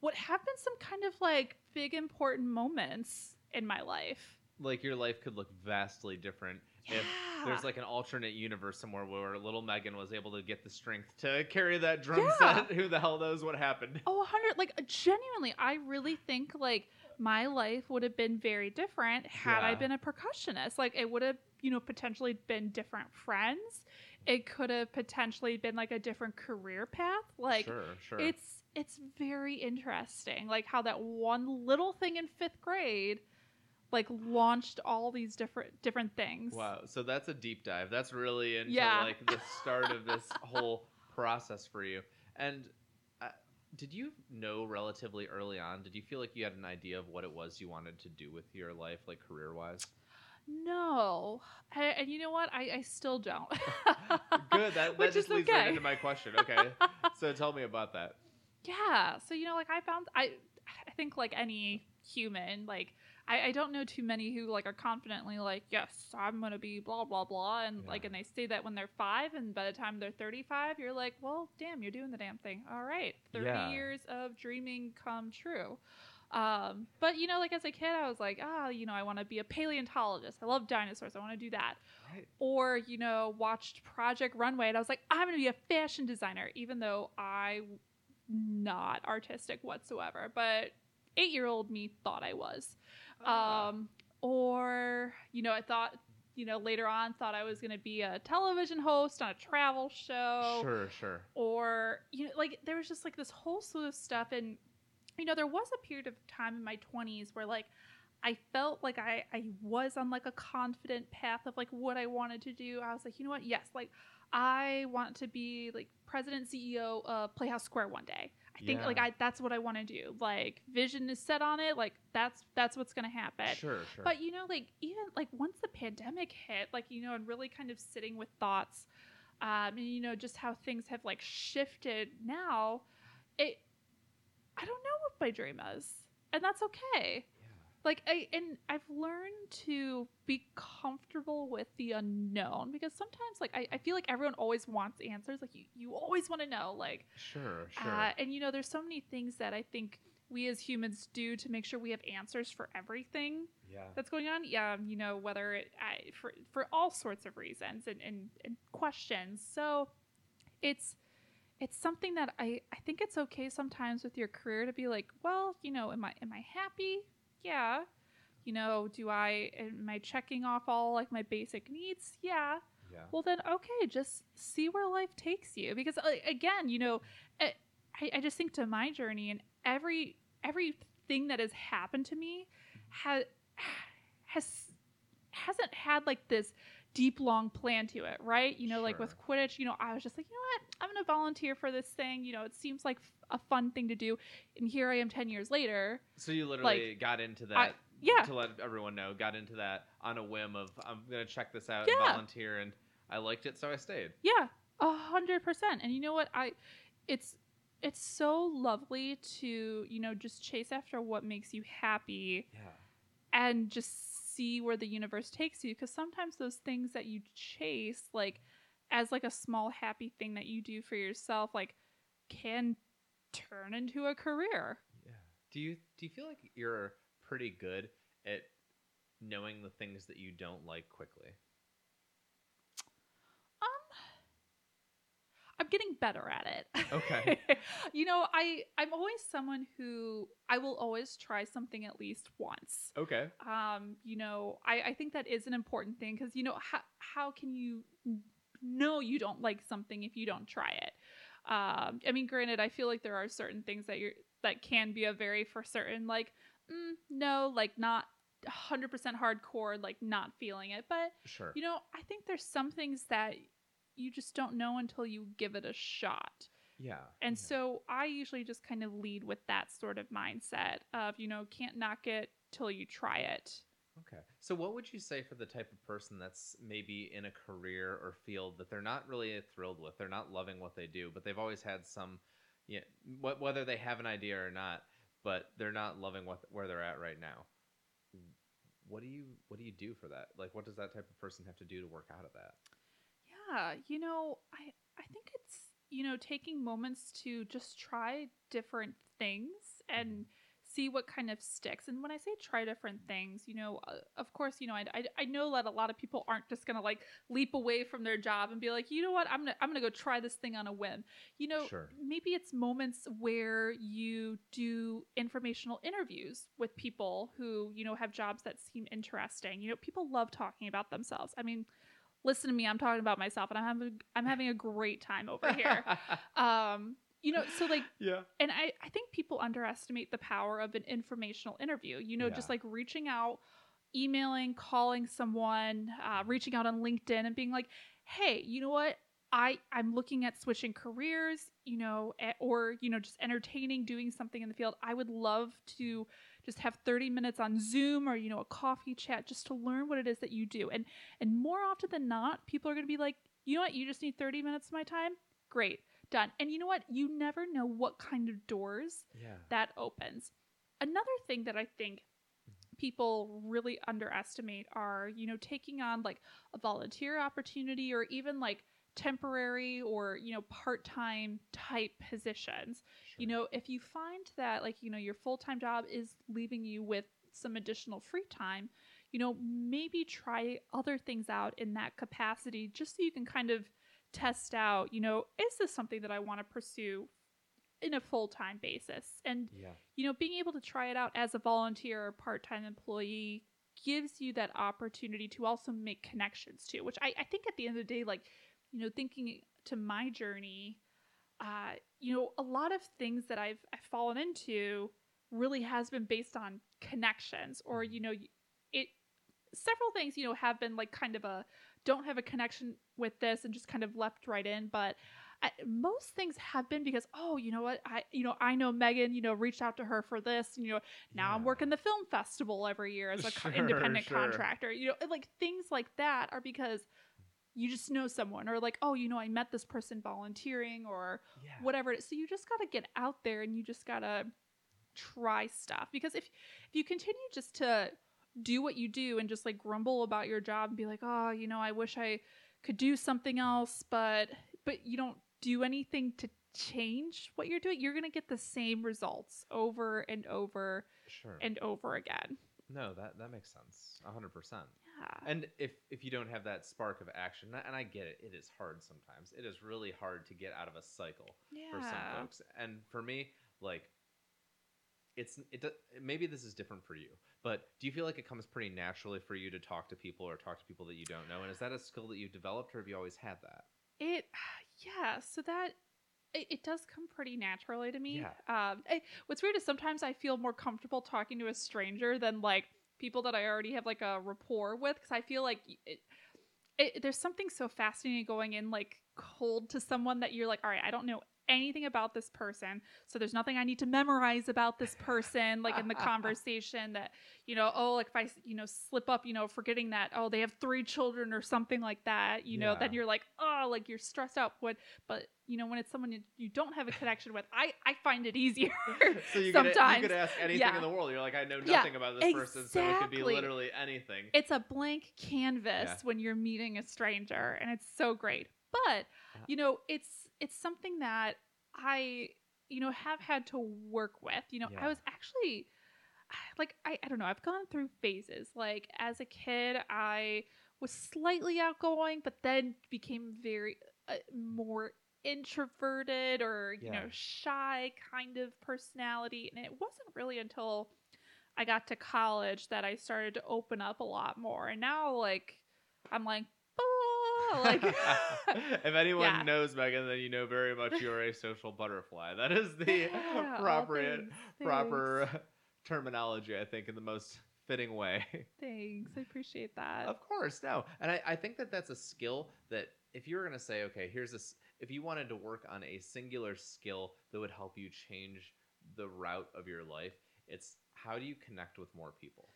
what have been some kind of like big important moments in my life. like your life could look vastly different if there's like an alternate universe somewhere where little Megan was able to get the strength to carry that drum Yeah. set. <laughs> Who the hell knows what happened? Oh, hundred. Like genuinely, I really think like my life would have been very different had I been a percussionist. Like it would have, you know, potentially been different friends. it could have potentially been like a different career path. Like sure, sure. it's it's very interesting like how that one little thing in 5th grade like launched all these different different things. Wow. So that's a deep dive. That's really into Yeah. <laughs> like the start of this whole process for you. And uh, did you know relatively early on? Did you feel like you had an idea of what it was you wanted to do with your life, like career wise? No. And, and you know what? I, I still don't. <laughs> Good. That, <laughs> that just leads okay. right into my question. Okay. so tell me about that. Yeah. So, you know, like I found, I, I think like any human, like I, I don't know too many who like are confidently like, yes, I'm going to be blah, blah, blah. And like, and they say that when they're five and by the time they're 35, you're like, well, damn, you're doing the damn thing. All right. 30 Yeah. years of dreaming come true. Um, but you know, like as a kid, I was like, ah, you know, I want to be a paleontologist. I love dinosaurs. I want to do that Right. or you know watched project runway and i was like i'm going to be a fashion designer even though i not artistic whatsoever but eight year old me thought i was. Um or you know i thought you know later on thought i was going to be a television host on a travel show. Sure, sure. or you know like there was just like this whole slew of stuff. And you know there was a period of time in my 20s where like i felt like i i was on like a confident path of like what i wanted to do. I was like you know what? Yes like i want to be like president ceo of playhouse square one day i think Yeah. like i that's what i want to do like vision is set on it like that's that's what's gonna happen Sure, sure. but you know, like even like once the pandemic hit, like you know, and really kind of sitting with thoughts, um, and you know, just how things have like shifted now, it I don't know what my dream is, and that's okay. Like I and I've learned to be comfortable with the unknown because sometimes like I, I feel like everyone always wants answers. Like you, you always want to know. Like Sure, sure. uh, and you know, there's so many things that I think we as humans do to make sure we have answers for everything yeah. that's going on. Yeah, you know, whether it I, for for all sorts of reasons and, and and questions. So it's it's something that I I think it's okay sometimes with your career to be like, well, you know, am I am I happy? Yeah. You know, do I am I checking off all like my basic needs? Yeah Yeah. well then okay just see where life takes you because uh, again you know eh, I, I just think to my journey and every everything that has happened to me has <sighs> has hasn't had like this deep long plan to it right you know like with quidditch you know i was just like you know what i'm gonna volunteer for this thing you know it seems like a fun thing to do and here i am 10 years later So you literally got into that yeah to let everyone know, got into that on a whim of I'm gonna check this out Yeah. and volunteer and I liked it so I stayed. Yeah, a hundred percent. And you know what? I, it's it's so lovely to you know just chase after what makes you happy Yeah. and just see where the universe takes you. Because sometimes those things that you chase, like as like a small happy thing that you do for yourself, like can turn into a career. Yeah. Do you do you feel like you're pretty good at knowing the things that you don't like quickly? Um, I'm getting better at it. Okay. <laughs> you know, I I'm always someone who I will always try something at least once. Okay. Um, you know, I I think that is an important thing because you know how how can you know you don't like something if you don't try it? Um, I mean, granted, I feel like there are certain things that you're that can be a very for certain like mm, no, like not 100% hardcore, like not feeling it, but Sure. you know, I think there's some things that you just don't know until you give it a shot. yeah. And yeah. so I usually just kind of lead with that sort of mindset of, you know, can't knock it till you try it. Okay. So what would you say for the type of person that's maybe in a career or field that they're not really thrilled with? They're not loving what they do, but they've always had some yeah, wh- whether they have an idea or not, but they're not loving what where they're at right now. What do you what do you do for that? Like what does that type of person have to do to work out of that? Yeah, you know, I I think it's, you know, taking moments to just try different things and see what kind of sticks. And when I say try different things, you know, uh, of course, you know, I, I, I know that a lot of people aren't just going to like leap away from their job and be like, you know what, I'm to, I'm to go try this thing on a whim. You know, Sure. maybe it's moments where you do informational interviews with people who, you know, have jobs that seem interesting. You know, people love talking about themselves. I mean, listen to me, I'm talking about myself, and I'm having I'm having a great time over here. <laughs> um, you know, so like yeah. and I, I think people underestimate the power of an informational interview you know just like reaching out emailing calling someone uh, reaching out on linkedin and being like hey you know what i i'm looking at switching careers you know or you know just entertaining doing something in the field i would love to just have 30 minutes on zoom or you know a coffee chat just to learn what it is that you do. And and more often than not people are going to be like you know what? You just need 30 minutes of my time? Great done. And you know what? You never know what kind of doors Yeah. that opens. Another thing that i think people really underestimate are you know taking on like a volunteer opportunity or even like temporary or you know part-time type positions. You know if you find that like you know your full-time job is leaving you with some additional free time you know maybe try other things out in that capacity just so you can kind of test out you know is this something that i want to pursue in a full-time basis? And Yeah. you know being able to try it out as a volunteer or part-time employee gives you that opportunity to also make connections too which I, I think at the end of the day like you know thinking to my journey uh you know a lot of things that i've i've fallen into really has been based on connections or you know it several things you know have been like kind of a don't have a connection with this and just kind of left right in but I, most things have been because oh you know what i you know i know megan you know reached out to her for this And, you know now i'm working the film festival every year as a co- <laughs> independent sure. contractor you know like things like that are because you just know someone or like oh you know i met this person volunteering or Yeah. whatever it is. So you just got to get out there and you just got to try stuff because if if you continue just to do what you do and just like grumble about your job and be like, "Oh, you know, I wish I could do something else," but but you don't do anything to change what you're doing, you're going to get the same results over and over Sure. and over again. No, that that makes sense. A hundred percent. Yeah. And if if you don't have that spark of action, and I get it, it is hard sometimes. It is really hard to get out of a cycle for some folks. And for me, like it's it maybe this is different for you, but do you feel like it comes pretty naturally for you to talk to people or talk to people that you don't know? And is that a skill that you developed, or have you always had that? It, <sighs> yeah. So that it, it does come pretty naturally to me. Yeah. Um, I, what's weird is sometimes I feel more comfortable talking to a stranger than like people that I already have like a rapport with because I feel like it, it, there's something so fascinating going in like cold to someone that you're like, all right, I don't know anything about this person so there's nothing i need to memorize about this person like in the <laughs> conversation that you know oh like if i you know slip up you know forgetting that oh they have three children or something like that you know then you're like oh like you're stressed out but but you know when it's someone you, you don't have a connection with i i find it easier <laughs> so you could, you could ask anything Yeah. in the world. You're like, I know Yeah, nothing about this person, so it could be literally anything. it's a blank canvas Yeah. when you're meeting a stranger and it's so great but Uh-huh. you know it's it's something that i you know have had to work with you know Yeah. i was actually <sighs> like I, I don't know i've gone through phases like as a kid i was slightly outgoing but then became very uh, more introverted or you Yeah. know shy kind of personality and it wasn't really until I got to college that I started to open up a lot more. And now, like, I'm like, <laughs> like, <laughs> if anyone Yeah. knows Megan, then you know very much you're a social butterfly. That is the <laughs> Yeah, proper thanks, proper terminology, I think, in the most fitting way. Thanks. I appreciate that. Of course, no. And I, I think that that's a skill that if you were going to say, okay, here's this, if you wanted to work on a singular skill that would help you change the route of your life, it's how do you connect with more people?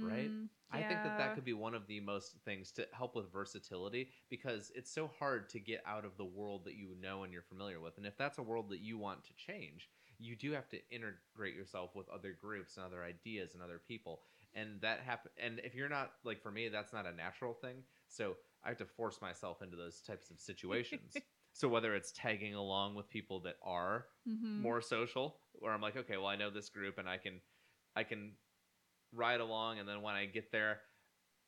Right? Mm, I think that that could be one of the most things to help with versatility because it's so hard to get out of the world that you know and you're familiar with. And if that's a world that you want to change, you do have to integrate yourself with other groups and other ideas and other people. And that happen and if you're not like for me that's not a natural thing. So I have to force myself into those types of situations. <laughs> so whether it's tagging along with people that are Mhm. more social where I'm like, okay, well I know this group and I can I can ride along and then when I get there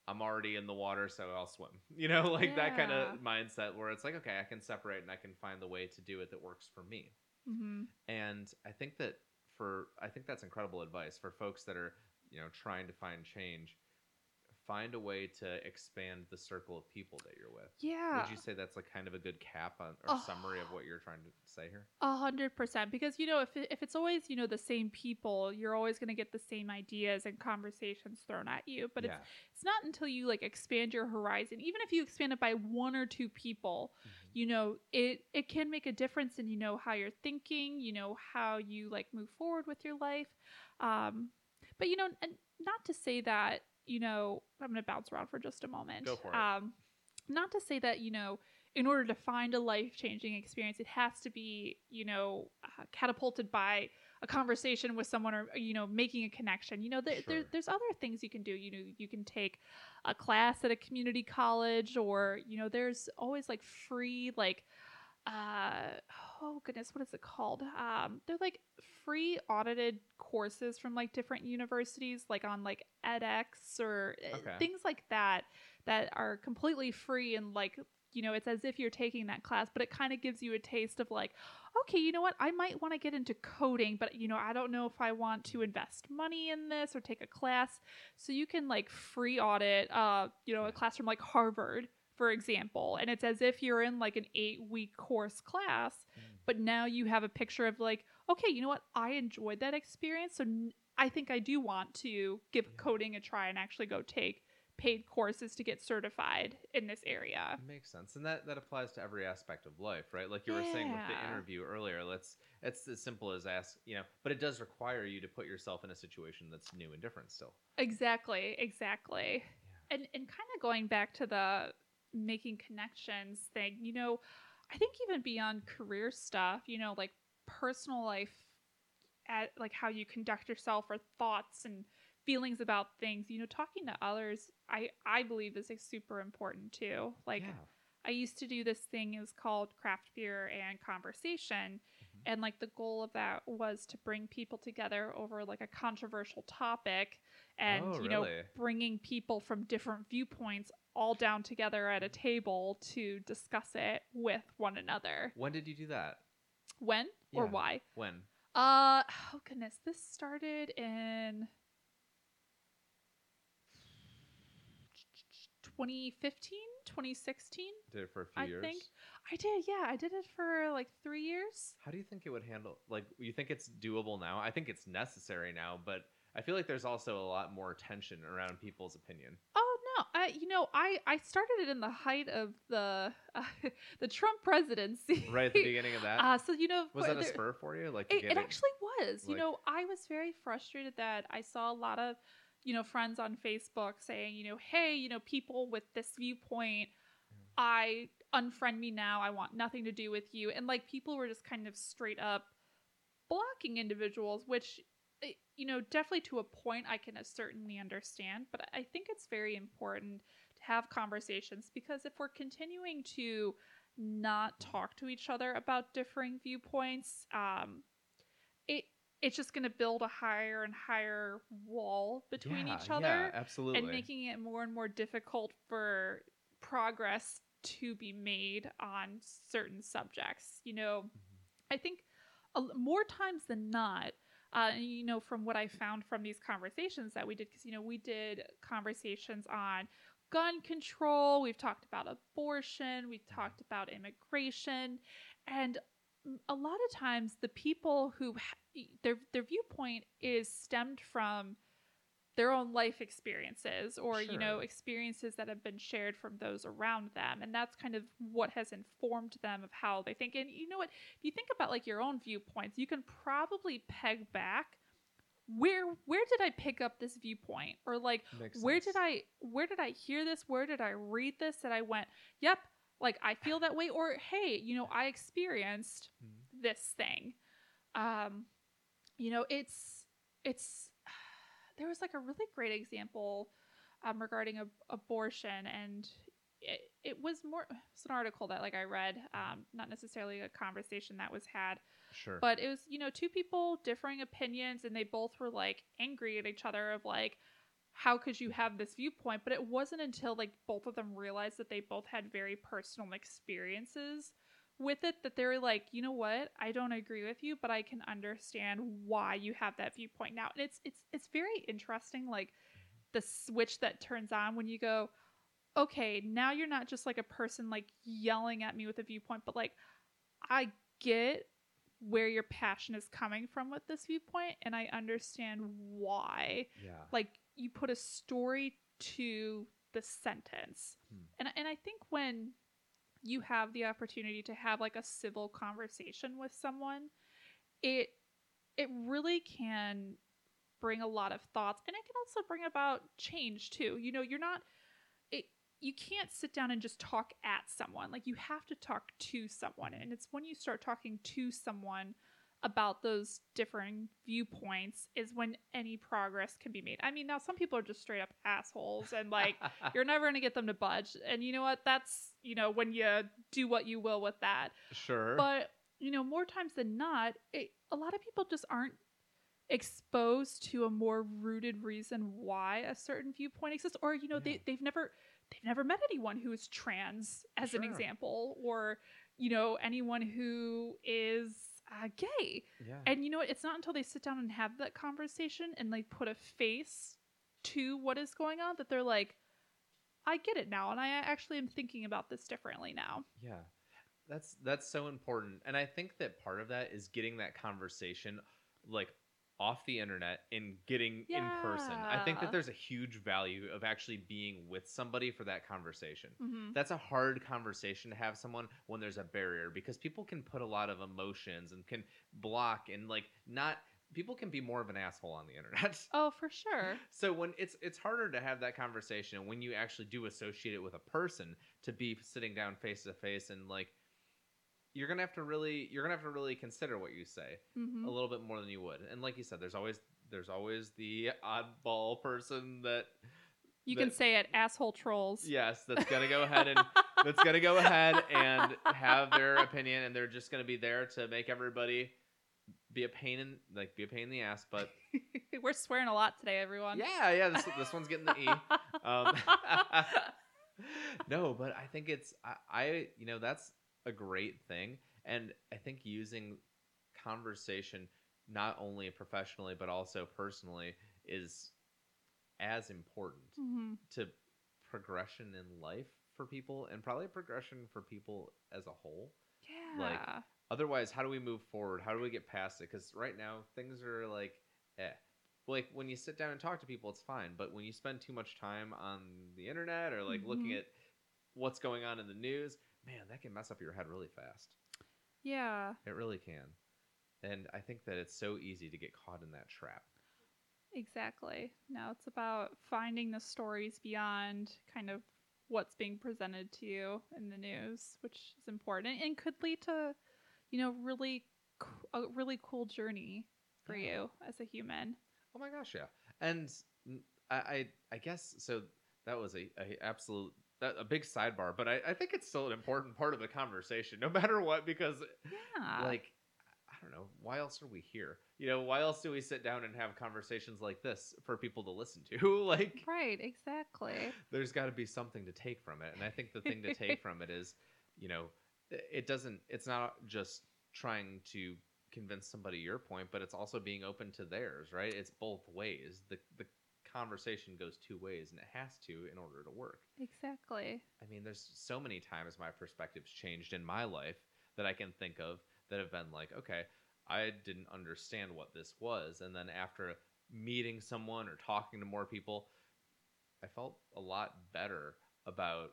I'm already in the water so I'll swim. <laughs> You know, like that kind of mindset where it's like, okay, I can separate and I can find the way to do it that works for me. Mhm. And I think that for I think that's incredible advice for folks that are, you know, trying to find change. Find a way to expand the circle of people that you're with. yeah Would you say that's like kind of a good cap on or Oh. summary of what you're trying to say here? A hundred percent, because you know, if if it's always you know the same people, you're always going to get the same ideas and conversations thrown at you. But yeah. it's it's not until you like expand your horizon, even if you expand it by one or two people, Mhm. you know, it it can make a difference in you know how you're thinking, you know how you like move forward with your life. Um, but you know, and not to say that you know, I'm going to bounce around for just a moment. Go for it. Um, not to say that you know in order to find a life changing experience, it has to be, you know, uh, catapulted by a conversation with someone or, you know, making a connection. You know, there, there, there's other things you can do. You know, you can take a class at a community college or, you know, there's always like free, like, uh, oh goodness, what is it called? Um, they're like free audited courses from like different universities, like on like edX or uh, Okay. things like that, that are completely free and like you know, it's as if you're taking that class, but it kind of gives you a taste of like, okay, you know what? I might want to get into coding, but you know, I don't know if I want to invest money in this or take a class. So you can like free audit, uh, you know, a class from like Harvard, for example, and it's as if you're in like an eight week course class, Mm. but now you have a picture of like, okay, you know what? I enjoyed that experience, so n- I think I do want to give Yeah. coding a try and actually go take paid courses to get certified in this area. Makes sense, and that that applies to every aspect of life, right? Like you were saying with the interview earlier. Let's it's as simple as ask, you know, but it does require you to put yourself in a situation that's new and different still. Exactly, exactly. And and kind of going back to the making connections thing, you know, I think even beyond career stuff, you know, like personal life at like how you conduct yourself or thoughts and feelings about things, you know, talking to others, I I believe is like, super important too. Like yeah. I used to do this thing is called craft beer and conversation. Mhm. And like the goal of that was to bring people together over like a controversial topic and Oh, you know bringing people from different viewpoints all down together at a table to discuss it with one another. When did you do that? When or why? When? Uh oh goodness, this started in 2015, 2016. Did it for a few I years? I think I did. Yeah, I did it for like 3 years. How do you think it would handle? Like, you think it's doable now? I think it's necessary now, but I feel like there's also a lot more tension around people's opinion. Oh I you know I I started it in the height of the uh, <laughs> the Trump presidency. Right at the beginning of that, Uh, so you know was that a spur for you? Like, to It, it actually was. you know, I was very frustrated that I saw a lot of you know friends on Facebook saying you know hey you know people with this viewpoint I unfriend me now. I want nothing to do with you. And like people were just kind of straight up blocking individuals, which you know, definitely to a point I can certainly understand, but I think it's very important to have conversations because if we're continuing to not talk to each other about differing viewpoints, um it it's just going to build a higher and higher wall between Yeah, each other Yeah, absolutely. and making it more and more difficult for progress to be made on certain subjects. You know, Mhm. I think a, more times than not, uh, and, you know, from what I found from these conversations that we did, because, you know, we did conversations on gun control, we've talked about abortion, we've talked about immigration, and a lot of times the people who ha- their their viewpoint is stemmed from their own life experiences or you know experiences that have been shared from those around them. And that's kind of what has informed them of how they think. And you know what? If you think about like your own viewpoints you can probably peg back where where did i pick up this viewpoint? Or like Makes where sense. did i where did i hear this? Where did i read this? That i went yep like i feel that way. Or hey you know i experienced Mhm. this thing. Um you know it's it's there was like a really great example um, regarding ab- abortion and it, it was more it's an article that like i read um, not necessarily a conversation that was had Sure. but it was you know two people differing opinions and they both were like angry at each other of like how could you have this viewpoint but it wasn't until like both of them realized that they both had very personal experiences with it that they're like you know what i don't agree with you but i can understand why you have that viewpoint now and it's it's it's very interesting like the switch that turns on when you go, okay, now you're not just like a person like yelling at me with a viewpoint, but like I get where your passion is coming from with this viewpoint and I understand why. Yeah. Like you put a story to the sentence. Hmm. And and I think when you have the opportunity to have like a civil conversation with someone, it it really can bring a lot of thoughts and it can also bring about change too. You know, you're not it you can't sit down and just talk at someone. Like you have to talk to someone. And it's when you start talking to someone about those differing viewpoints is when any progress can be made. I mean, now some people are just straight up assholes and like <laughs> you're never going to get them to budge. And you know what? That's, you know, when you do what you will with that. sure. But, you know, more times than not, it, a lot of people just aren't exposed to a more rooted reason why a certain viewpoint exists or you know Yeah. they, they've never they've never met anyone who is trans as an example or you know anyone who is uh, gay yeah. and you know what? It's not until they sit down and have that conversation and like put a face to what is going on that they're like, I get it now, and I actually am thinking about this differently now. Yeah. That's that's so important. And I think that part of that is getting that conversation like off the internet and getting in person. I think that there's a huge value of actually being with somebody for that conversation. Mm-hmm. That's a hard conversation to have someone when there's a barrier because people can put a lot of emotions and can block and like not people can be more of an asshole on the internet. <laughs> Oh, for sure. So when it's it's harder to have that conversation when you actually do associate it with a person to be sitting down face to face and like you're gonna have to really you're gonna have to really consider what you say hmm a little bit more than you would. And like you said, there's always there's always the oddball person that You can say it, asshole trolls. yes that's gonna go <laughs> ahead and that's gonna go ahead and have their opinion and they're just gonna be there to make everybody be a pain in like be a pain in the ass. But <laughs> We're swearing a lot today, everyone. yeah, yeah, this this one's getting the E. Um, <laughs> no, but I think it's I, I you know that's a great thing, and I think using conversation not only professionally but also personally is as important hmm to progression in life for people and probably progression for people as a whole. Yeah. Like, Otherwise, how do we move forward? How do we get past it? Because right now things are like, eh. Like when you sit down and talk to people, it's fine. But when you spend too much time on the internet or like looking Mhm. at what's going on in the news, man, that can mess up your head really fast. yeah. It really can. And I think that it's so easy to get caught in that trap. Exactly. now it's about finding the stories beyond kind of what's being presented to you in the news, which is important and could lead to, you know, really co- a really cool journey for Yeah. you as a human. Oh my gosh, yeah. And I, I, I guess so. That was a, a absolute that, a big sidebar, but I, I think it's still an important part of the conversation, <laughs> no matter what, because Yeah. like I don't know, why else are we here? You know, why else do we sit down and have conversations like this for people to listen to? <laughs> like, right, exactly. there's got to be something to take from it, and I think the thing to take <laughs> from it is, you know, it doesn't. It's not just trying to convince somebody your point, but it's also being open to theirs, right? It's both ways. The the conversation goes two ways, and it has to in order to work. Exactly. I mean, there's so many times my perspectives changed in my life that I can think of that have been like, okay, I didn't understand what this was. And then after meeting someone or talking to more people, I felt a lot better about,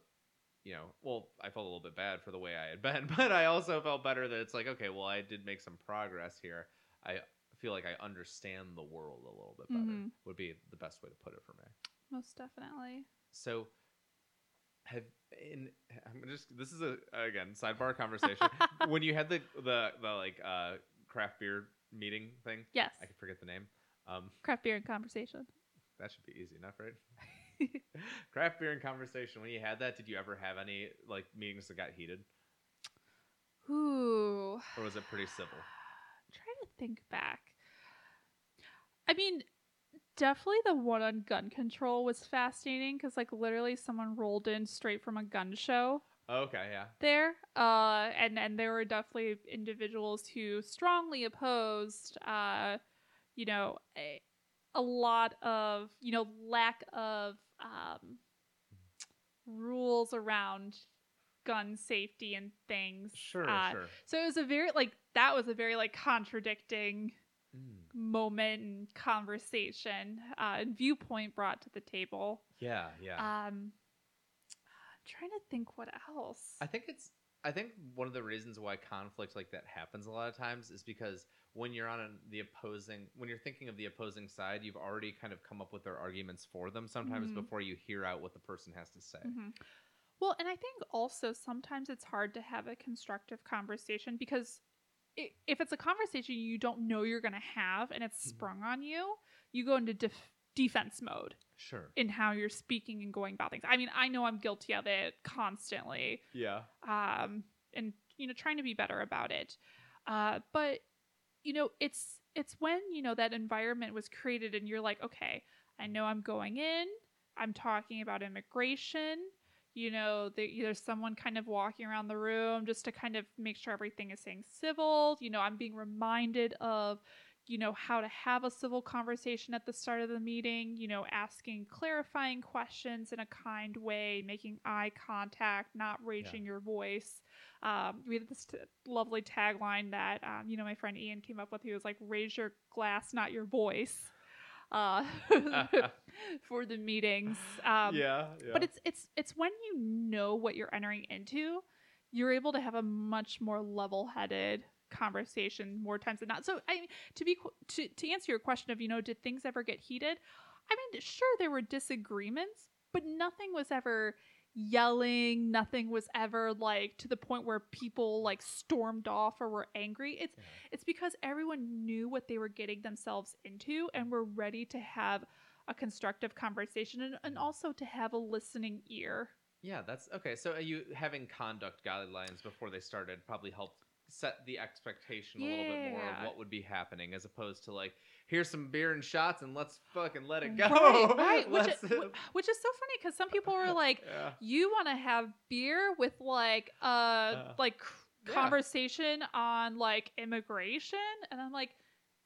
you know, well, I felt a little bit bad for the way I had <laughs> been, but I also felt better that it's like, okay, well, I did make some progress here. I feel like I understand the world a little bit better, Mhm. would be the best way to put it for me. Most definitely. So, have in I'm just this is a again sidebar conversation. <laughs> when you had the the the like uh craft beer meeting thing, Yes. I can forget the name. Um, Craft beer and conversation. that should be easy enough, right? <laughs> <laughs> craft beer and conversation. When you had that, did you ever have any like meetings that got heated, Ooh. or was it pretty civil? <sighs> trying to think back. I mean, definitely the one on gun control was fascinating because, like, literally someone rolled in straight from a gun show Okay, yeah, there, uh, and and there were definitely individuals who strongly opposed, uh, you know, a, a lot of you know lack of um, rules around gun safety and things. Sure, Uh, sure. So it was a very like that was a very like contradicting Mm. moment and conversation uh, and viewpoint brought to the table. Yeah, yeah. Um, I'm trying to think what else. I think it's I think one of the reasons why conflict like that happens a lot of times is because when you're on an, the opposing when you're thinking of the opposing side, you've already kind of come up with their arguments for them sometimes Mhm. before you hear out what the person has to say. Mhm. Well, and I think also sometimes it's hard to have a constructive conversation because if it's a conversation you don't know you're going to have and it's Mhm. sprung on you, you go into def- defense mode Sure. in how you're speaking and going about things. I mean, I know I'm guilty of it constantly. Yeah. um, and you know trying to be better about it uh, but you know it's it's when you know that environment was created and you're like okay i know i'm going in i'm talking about immigration you know there, there's someone kind of walking around the room just to kind of make sure everything is saying civil you know i'm being reminded of you know how to have a civil conversation at the start of the meeting you know asking clarifying questions in a kind way making eye contact not raising your voice. Um, we had this t- lovely tagline that um, you know my friend ian came up with. He was like raise your glass not your voice uh, <laughs> for the meetings. Um, yeah, yeah. but it's it's it's when you know what you're entering into you're able to have a much more level-headed conversation more times than not so i mean to be to, to answer your question of you know did things ever get heated i mean sure there were disagreements but nothing was ever yelling nothing was ever like to the point where people like stormed off or were angry it's Yeah. it's because everyone knew what they were getting themselves into and were ready to have a constructive conversation and, and also to have a listening ear. Yeah, that's okay. So uh, you having conduct guidelines before they started probably helped set the expectation a little bit more of what would be happening, as opposed to like, here's some beer and shots and let's fucking let it go. Right, right. <laughs> Which, is, which is so funny because some people were <laughs> like, yeah. you want to have beer with like uh, Uh, like yeah. conversation on like immigration and i'm like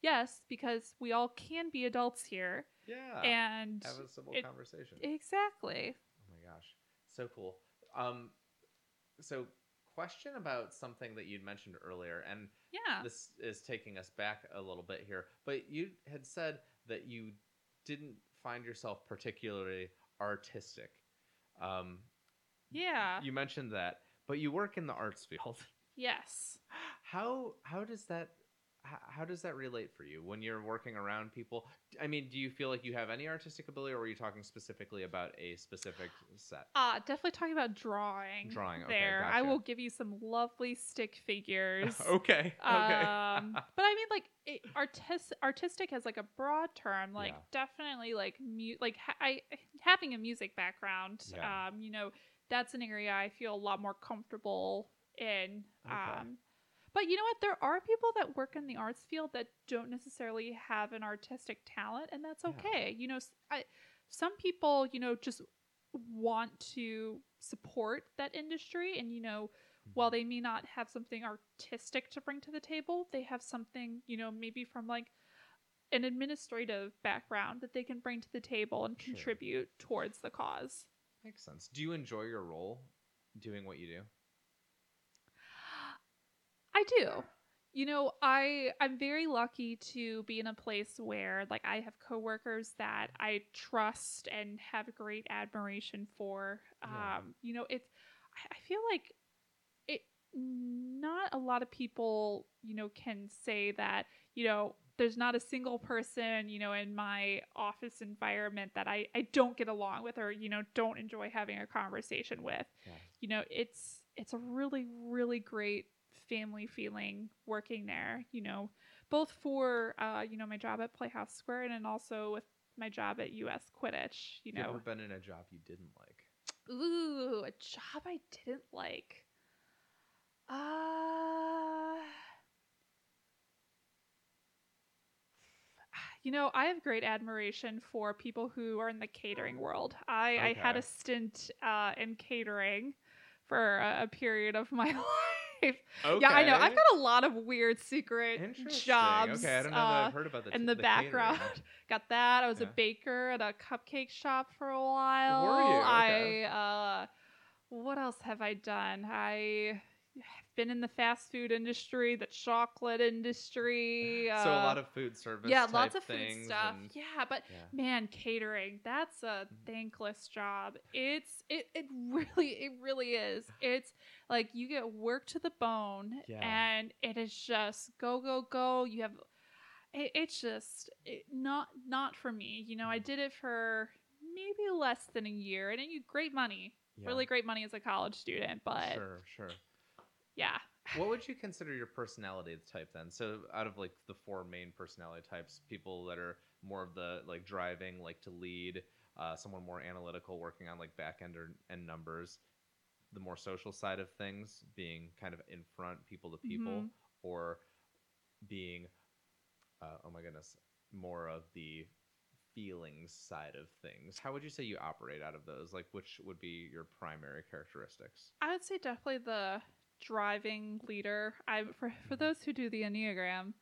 yes because we all can be adults here yeah, and have a civil it- conversation. exactly oh my gosh, so cool. Um, so question about something that you'd mentioned earlier, and yeah this is taking us back a little bit here, but you had said that you didn't find yourself particularly artistic. Um, yeah you mentioned that, but you work in the arts field. <laughs> yes How how does that how does that relate for you when you're working around people? I mean, do you feel like you have any artistic ability, or are you talking specifically about a specific <sighs> set? Uh, definitely talking about drawing. Drawing, okay, there. I will give you some lovely stick figures. <laughs> okay, okay. Um, but I mean, like, it, artis- artistic has like a broad term. Like, Yeah. definitely, like, mu- like ha- I having a music background. Yeah. Um, you know, that's an area I feel a lot more comfortable in. Okay. Um, but you know what? There are people that work in the arts field that don't necessarily have an artistic talent, and that's Yeah. okay. You know, I, some people, you know, just want to support that industry, and you know, while mm-hmm. they may not have something artistic to bring to the table, they have something, you know, maybe from like an administrative background that they can bring to the table and Sure. contribute towards the cause. Makes sense. Do you enjoy your role doing what you do? I do. You know, I I'm very lucky to be in a place where like I have coworkers that I trust and have great admiration for. Yeah. Um, you know, it's I, I feel like it not a lot of people, you know, can say that, you know, there's not a single person, you know, in my office environment that I, I don't get along with or, you know, don't enjoy having a conversation with. Yeah. You know, it's it's a really, really great family feeling working there, you know, both for uh, you know, my job at Playhouse Square and then also with my job at US Quidditch, you Have you know. ever been in a job you didn't like? Ooh, a job I didn't like. Uh You know, I have great admiration for people who are in the catering world. I, I had a stint uh, in catering for a, a period of my <laughs> life. Okay. Yeah, I know. I've got a lot of weird secret jobs. Okay, I don't know uh, I've heard about the in the, catering. background. <laughs> Got that. I was Yeah. a baker at a cupcake shop for a while. you? Okay. I uh what else have I done? I been in the fast food industry, the chocolate industry. Uh, <sighs> So a lot of food service. yeah, type lots of things food stuff. and- Yeah, but yeah. man, catering, that's a Mhm. thankless job. It's it it really it really is. It's like you get worked to the bone Yeah. and it is just go go go. You have it, it's just it, not not for me. You know, I did it for maybe less than a year and it you great money. Yeah. Really great money as a college student, but Sure, sure. Yeah. What would you consider your personality type then? So out of like the four main personality types, people that are more of the like driving, like to lead, uh, someone more analytical, working on like back end or, and numbers, the more social side of things, being kind of in front, people to people, Mhm. or being, uh, oh my goodness, more of the feelings side of things. How would you say you operate out of those? Like, which would be your primary characteristics? I would say definitely the driving leader. I'm for for those who do the enneagram,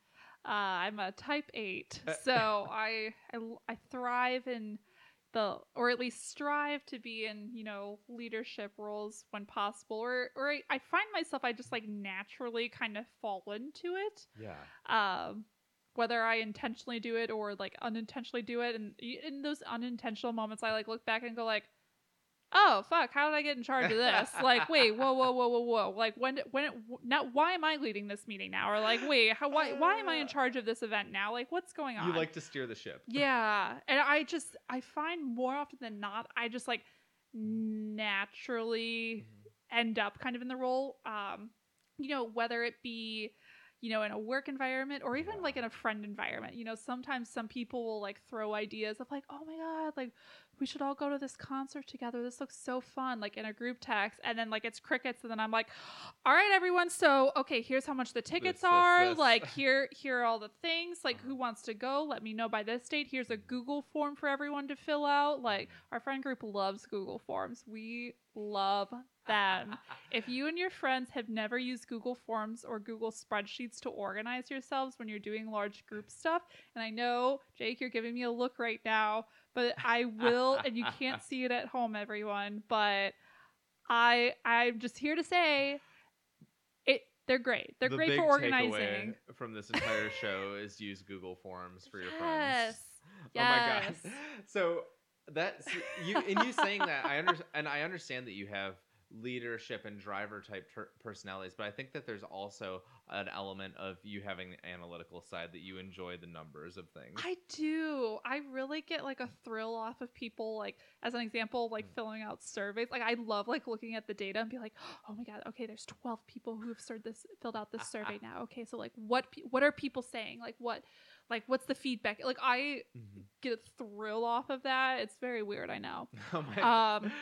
uh, I'm a type eight, so <laughs> I, I, I thrive in the or at least strive to be in you know leadership roles when possible, or or I, I find myself I just like naturally kind of fall into it. Yeah. Um, whether I intentionally do it or like unintentionally do it, and in those unintentional moments, I like look back and go like, "Oh fuck, how did I get in charge of this?" like, wait, whoa, whoa, whoa, whoa, whoa. Like, when, when, now, why am I leading this meeting now? Or like, wait, how, why, why am I in charge of this event now? Like, what's going on? You like to steer the ship. <laughs> Yeah, and I just I find more often than not, I just like naturally Mhm. end up kind of in the role. Um, you know, whether it be, you know, in a work environment or even like in a friend environment. You know, sometimes some people will like throw ideas of like, oh my god, like we should all go to this concert together. This looks so fun, like in a group text, and then like it's crickets, and then I'm like, all right, everyone, so okay, here's how much the tickets this, are. this. Like <laughs> here, here are all the things. Like who wants to go? Let me know by this date. Here's a Google form for everyone to fill out. Like our friend group loves Google Forms. We love them. <laughs> if you and your friends have never used Google Forms or Google spreadsheets to organize yourselves when you're doing large group stuff, and I know, Jake, you're giving me a look right now, but I will, and you can't see it at home, everyone, but I I'm just here to say it they're great. They're The great big for organizing. from this entire show is use Google Forms for your yes. friends. Yes. <laughs> Oh my god. So that's you in you saying that I under, and I understand that you have leadership and driver type ter- personalities, but I think that there's also an element of you having the analytical side that you enjoy the numbers of things. I do. I really get like a thrill off of people like as an example like Mm. filling out surveys. Like I love like looking at the data and be like, "Oh my god, okay, there's 12 people who have started this filled out this survey now. Okay, so like what pe- what are people saying? Like what like what's the feedback? Like I Mhm. get a thrill off of that. It's very weird, I know. <laughs> Oh my Um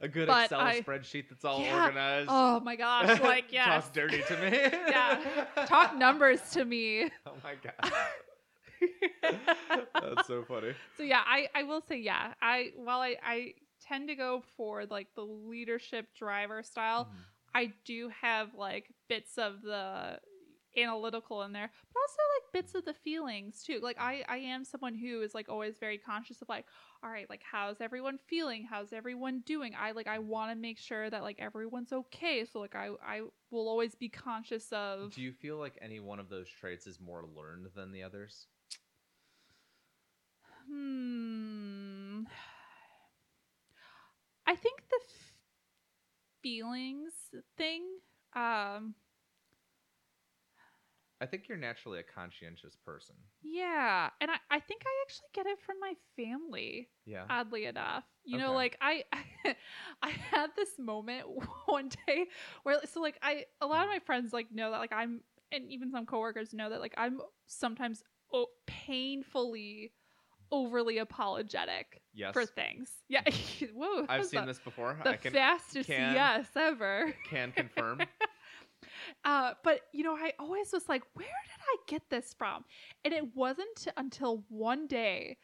a good but Excel I- spreadsheet that's all Yeah. organized. oh my gosh, <laughs> like yeah. Talk dirty to me. <laughs> Yeah. <laughs> Talk numbers to me. Oh my god. That's so funny. so yeah i i will say yeah i while i i tend to go for like the leadership driver style Mhm. i do have like bits of the analytical in there but also like bits of the feelings too like i i am someone who is like always very conscious of like all right like how's everyone feeling how's everyone doing i like i want to make sure that like everyone's okay so like i i will always be conscious of Do you feel like any one of those traits is more learned than the others? Hmm. I think the f- feelings thing. Um. I think you're naturally a conscientious person. Yeah, and I, I think I actually get it from my family. Yeah. Oddly enough, you know, like I, <laughs> I had this moment <laughs> one day where, so like I, a lot of my friends like know that like I'm, and even some coworkers know that like I'm sometimes oh, painfully overly apologetic yes. for things. Yeah. <laughs> Whoa. I've seen the, this before. The I can fastest can- yes ever. can confirm. Uh, but you know, I always was like, where did I get this from? And it wasn't until one day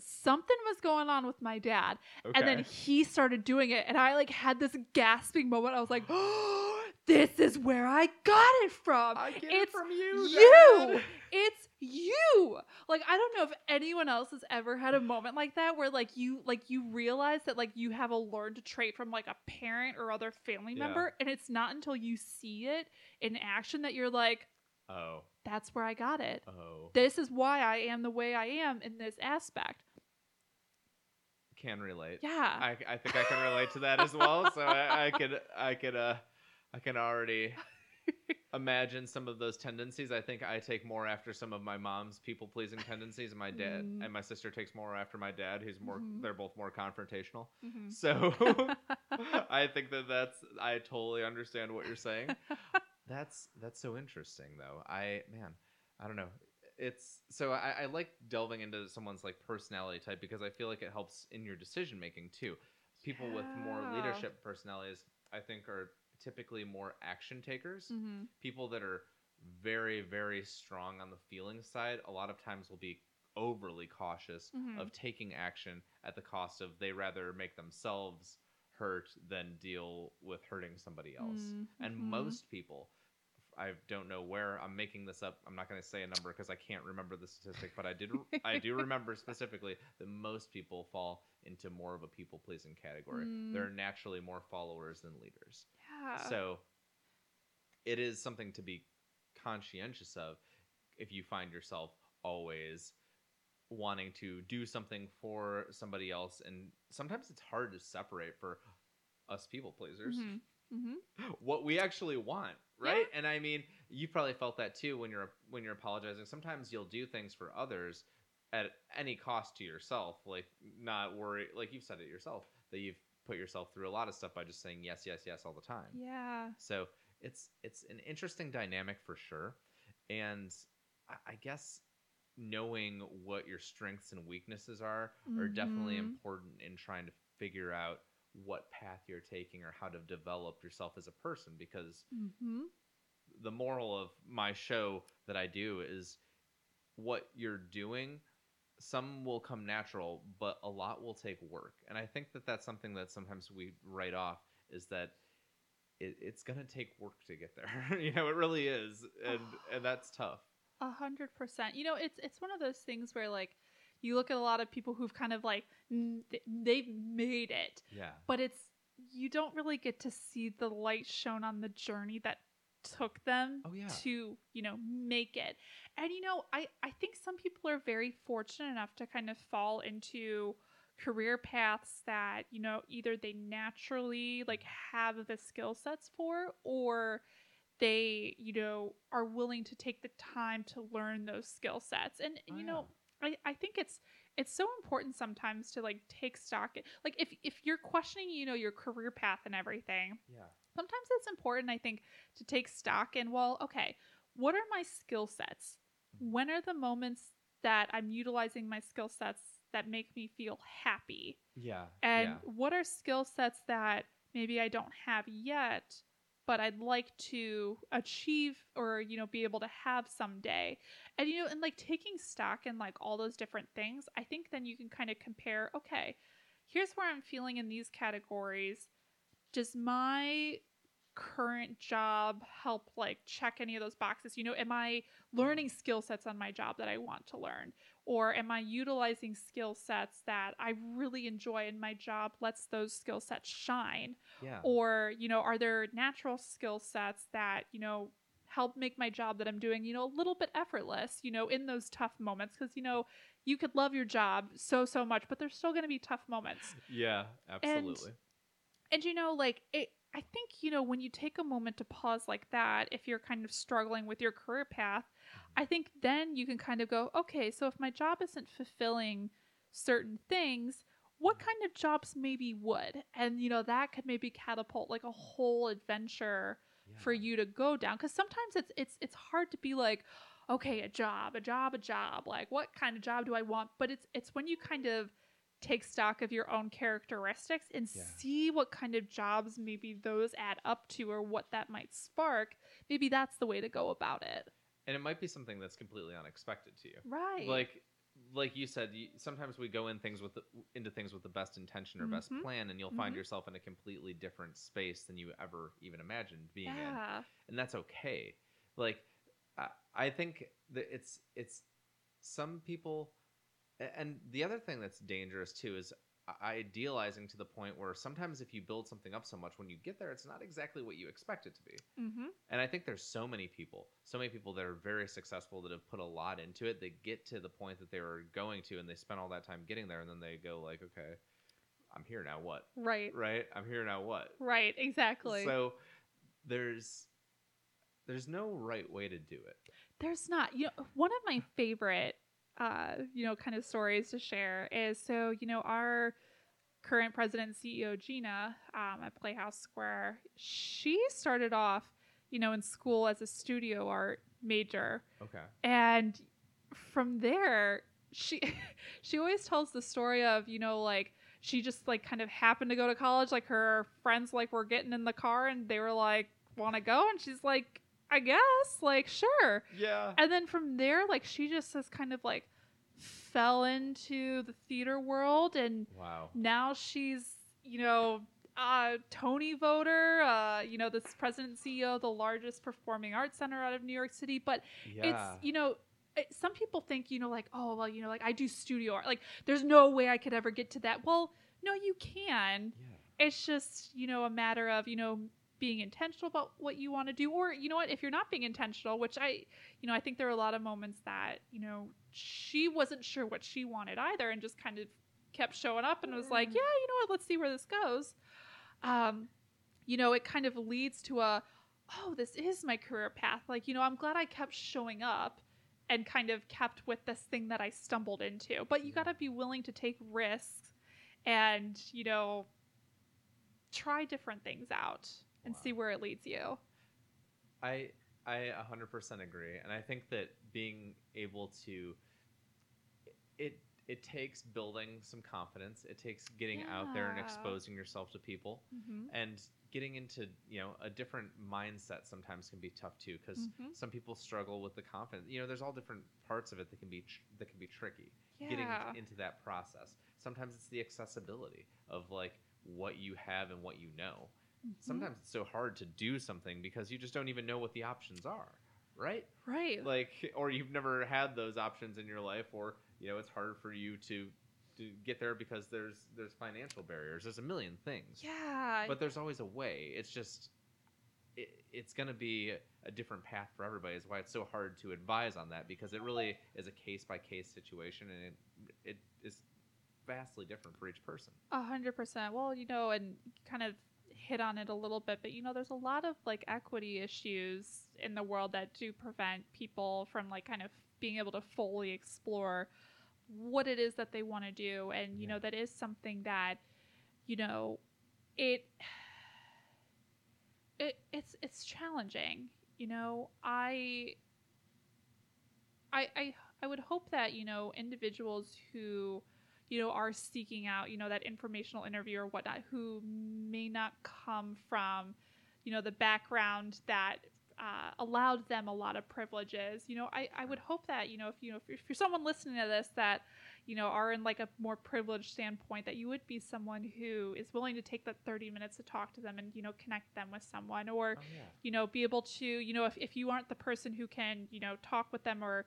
something was going on with my dad Okay. and then he started doing it and i like had this gasping moment i was like <gasps> this is where i got it from I get it it's from you. you Dad. <laughs> it's you like i don't know if anyone else has ever had a moment like that where like you like you realize that like you have a learned trait from like a parent or other family Yeah. member and it's not until you see it in action that you're like Oh. That's where i got it Oh. this is why i am the way i am in this aspect Can relate. yeah I, I think I can relate to that as well. So I, I could I could uh I can already <laughs> imagine some of those tendencies. I think I take more after some of my mom's people pleasing tendencies, and my dad Mm. and my sister takes more after my dad, who's more. Mhm. They're both more confrontational. Mhm. So <laughs> <laughs> I think that that's I totally understand what you're saying. That's that's so interesting though. I man, I don't know. It's so I, I like delving into someone's like personality type because I feel like it helps in your decision making too. People with more leadership personalities, I think, are typically more action takers. Mhm. People that are very very strong on the feeling side, a lot of times will be overly cautious Mhm. of taking action at the cost of they rather make themselves hurt than deal with hurting somebody else. Mm, And most people, I don't know where I'm making this up. I'm not going to say a number because I can't remember the statistic, but I did I do <laughs> remember specifically that most people fall into more of a people pleasing category. Mm. They're naturally more followers than leaders. yeah So it is something to be conscientious of if you find yourself always wanting to do something for somebody else and sometimes it's hard to separate for us people pleasers Mhm. Mhm. what we actually want right? And i mean you probably felt that too when you're when you're apologizing. Sometimes you'll do things for others at any cost to yourself like not worry like you've said it yourself that you've put yourself through a lot of stuff by just saying yes yes yes all the time. Yeah. So it's it's an interesting dynamic for sure, and I, I guess knowing what your strengths and weaknesses are are definitely Mhm. important in trying to figure out what path you're taking or how to develop yourself as a person because hmm the moral of my show that I do is what you're doing some will come natural but a lot will take work. And i think that that's something that sometimes we write off is that it, it's going to take work to get there. <laughs> You know it really is. And <sighs> and that's tough. A hundred percent. You know, it's it's one of those things where like you look at a lot of people who've kind of like they've made it, yeah but it's you don't really get to see the light shown on the journey that took them Oh, yeah. to you know make it. And you know, I I think some people are very fortunate enough to kind of fall into career paths that you know either they naturally like have the skill sets for or they you know are willing to take the time to learn those skill sets and Oh, you know I, I think it's it's so important sometimes to like take stock like if if you're questioning you know your career path and everything yeah. sometimes it's important i think to take stock in well okay what are my skill sets? Mm-hmm. When are the moments that i'm utilizing my skill sets that make me feel happy? Yeah and yeah. what are skill sets that maybe i don't have yet but i'd like to achieve or you know be able to have someday and you know and like taking stock in like all those different things i think then you can kind of compare okay here's where i'm feeling in these categories. Does my current job help like check any of those boxes? You know am i learning skill sets on my job that i want to learn? Or am i utilizing skill sets that i really enjoy and my job lets those skill sets shine? Yeah. Or you know are there natural skill sets that you know help make my job that i'm doing you know a little bit effortless you know in those tough moments because you know you could love your job so so much but there's still going to be tough moments. Yeah absolutely. and you know like it i think you know when you take a moment to pause like that if you're kind of struggling with your career path mm-hmm. i think then you can kind of go okay so if my job isn't fulfilling certain things what mm-hmm. kind of jobs maybe would? And you know that could maybe catapult like a whole adventure for you to go down because sometimes it's it's it's hard to be like okay a job a job a job like what kind of job do i want? But it's it's when you kind of take stock of your own characteristics and Yeah. see what kind of jobs maybe those add up to or what that might spark maybe that's the way to go about it. And it might be something that's completely unexpected to you. Right. Like like you said, you, sometimes we go in things with the, into things with the best intention or best Mhm. plan, and you'll find Mhm. yourself in a completely different space than you ever even imagined being in. and that's okay. Like, I, I think that it's it's some people, and the other thing that's dangerous too is idealizing to the point where sometimes if you build something up so much, when you get there, it's not exactly what you expect it to be. Mm-hmm. And I think there's so many people, so many people that are very successful that have put a lot into it. They get to the point that they were going to, and they spend all that time getting there, and then they go like, okay, I'm here now. What? Right. Right? I'm here now. What? Right. Exactly. So there's there's no right way to do it. There's not. You know, one of my favorite, uh, you know, kind of stories to share is so you know our current president and CEO Gina um, at Playhouse Square. She started off, you know, in school as a studio art major, Okay. and from there she <laughs> she always tells the story of you know like she just like kind of happened to go to college like her friends like were getting in the car and they were like want to go and she's like i guess like sure Yeah. and then from there like she just has kind of like fell into the theater world and Wow. now she's you know uh tony voter uh you know this president and ceo of the largest performing arts center out of new york city but Yeah. it's you know it, some people think you know like oh well you know like i do studio art like there's no way i could ever get to that well no you can yeah. it's just you know a matter of you know being intentional about what you want to do or you know what if you're not being intentional which i you know i think there are a lot of moments that you know she wasn't sure what she wanted either and just kind of kept showing up and was like Mm. yeah you know what let's see where this goes. Um you know it kind of leads to a oh this is my career path. Like you know i'm glad i kept showing up and kind of kept with this thing that i stumbled into but you got to be willing to take risks and you know try different things out and Wow. see where it leads you I I 100% agree, and I think that being able to it it takes building some confidence. It takes getting out there and exposing yourself to people, mm-hmm. and getting into you know a different mindset. Sometimes can be tough too, because Mhm. some people struggle with the confidence. You know, there's all different parts of it that can be tr- that can be tricky. Yeah. Getting into that process. Sometimes it's the accessibility of like what you have and what you know Mhm. sometimes it's so hard to do something because you just don't even know what the options are right? Right. Like or you've never had those options in your life or you know it's hard for you to to get there because there's there's financial barriers. There's a million things. Yeah. But there's always a way. It's just it, it's going to be a different path for everybody is why it's so hard to advise on that because it really is a case by case situation and it, it is vastly different for each person. A hundred percent. Well, you know, and kind of hit on it a little bit, but you know, there's a lot of like equity issues in the world that do prevent people from like kind of being able to fully explore what it is that they want to do. And, you Yeah. know, that is something that, you know, it <sighs> it it's it's challenging. You know, I I I I would hope that, you know, individuals who you know, are seeking out, you know, that informational interview or whatnot, who may not come from, you know, the background that uh, allowed them a lot of privileges. You know, I, I would hope that, you know, if you know, if you're, if you're someone listening to this that, you know, are in like a more privileged standpoint, that you would be someone who is willing to take that 30 minutes to talk to them and, you know, connect them with someone or, oh yeah you know, be able to, you know, if, if you aren't the person who can, you know, talk with them or,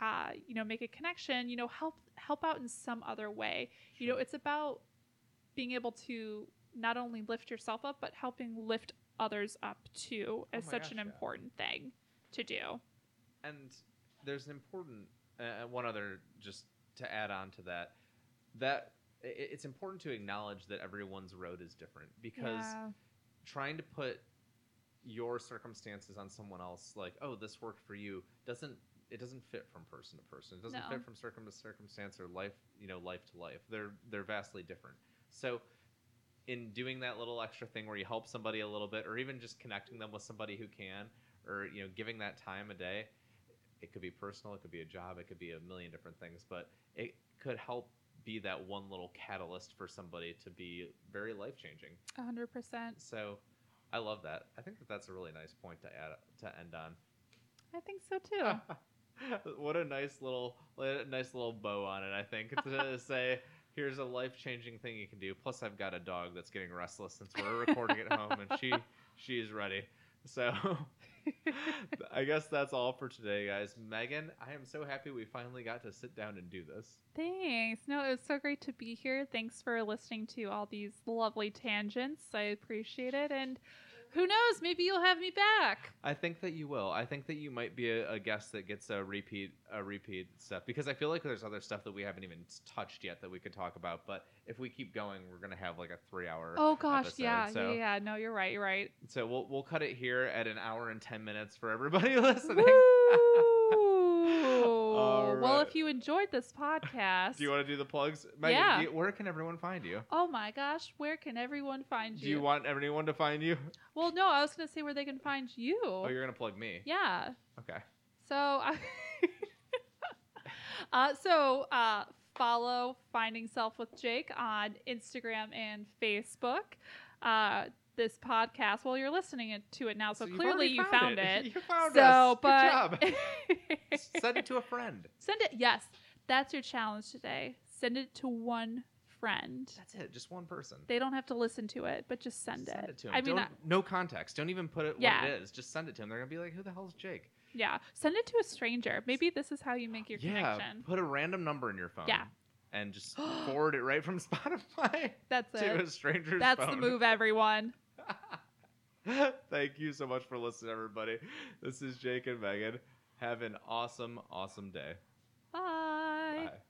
uh, you know, make a connection, you know, help help out in some other way. You know, it's about being able to not only lift yourself up, but helping lift others up too is Oh such gosh, an yeah. important thing to do. and there's an important uh, one other just to add on to that that it's important to acknowledge that everyone's road is different because yeah. trying to put your circumstances on someone else like oh this worked for you doesn't it doesn't fit from person to person it doesn't No. fit from circum to circumstance or life you know life to life they're they're vastly different so in doing that little extra thing where you help somebody a little bit or even just connecting them with somebody who can or you know giving that time a day it could be personal it could be a job it could be a million different things but it could help be that one little catalyst for somebody to be very life changing hundred percent. so i love that i think that that's a really nice point to add to end on I think so too. <laughs> <laughs> what a nice little, a nice little bow on it. I think to <laughs> say here's a life changing thing you can do. Plus, I've got a dog that's getting restless since we're recording at home, and she <laughs> she's ready. So I guess that's all for today, guys. Megan, I am so happy we finally got to sit down and do this. Thanks. No, it was so great to be here. Thanks for listening to all these lovely tangents. I appreciate it. And who knows? Maybe you'll have me back. I think that you will. I think that you might be a, a, guest that gets a repeat, a repeat stuff because I feel like there's other stuff that we haven't even touched yet that we could talk about. But if we keep going, we're gonna have like a three-hour. Oh gosh, episode. yeah, so, yeah, yeah. No, you're right. You're right. So we'll we'll cut it here at an hour and ten minutes for everybody <laughs> listening. Well, if you enjoyed this podcast, do you want to do the plugs? Megan, yeah. You, where can everyone find you? Oh my gosh, where can everyone find you? Do you want everyone to find you? Well, no, I was going to say where they can find you. Oh, you're going to plug me? Yeah. Okay. So, <laughs> uh, so uh, follow Finding Self with Jake on Instagram and Facebook. Uh, this podcast. Well, you're listening to it now, so, So clearly you found found it. it. <laughs> You found so, us. Good but job. <laughs> Send it to a friend. Send it. Yes, that's your challenge today. Send it to one friend. That's it. Just one person. They don't have to listen to it, but just send, Send it. it to 'em. I mean, I- no context. Don't even put it Yeah. what it is. Just send it to them. They're gonna be like, "Who the hell's Jake?" yeah, send it to a stranger. Maybe this is how you make your yeah. connection. Put a random number in your phone. Yeah. And just <gasps> forward it right from <laughs> Spotify That's to a it. stranger's That's phone. the move, everyone. <laughs> Thank you so much for listening, everybody. This is Jake and Megan. Have an awesome, awesome day. Bye. Bye.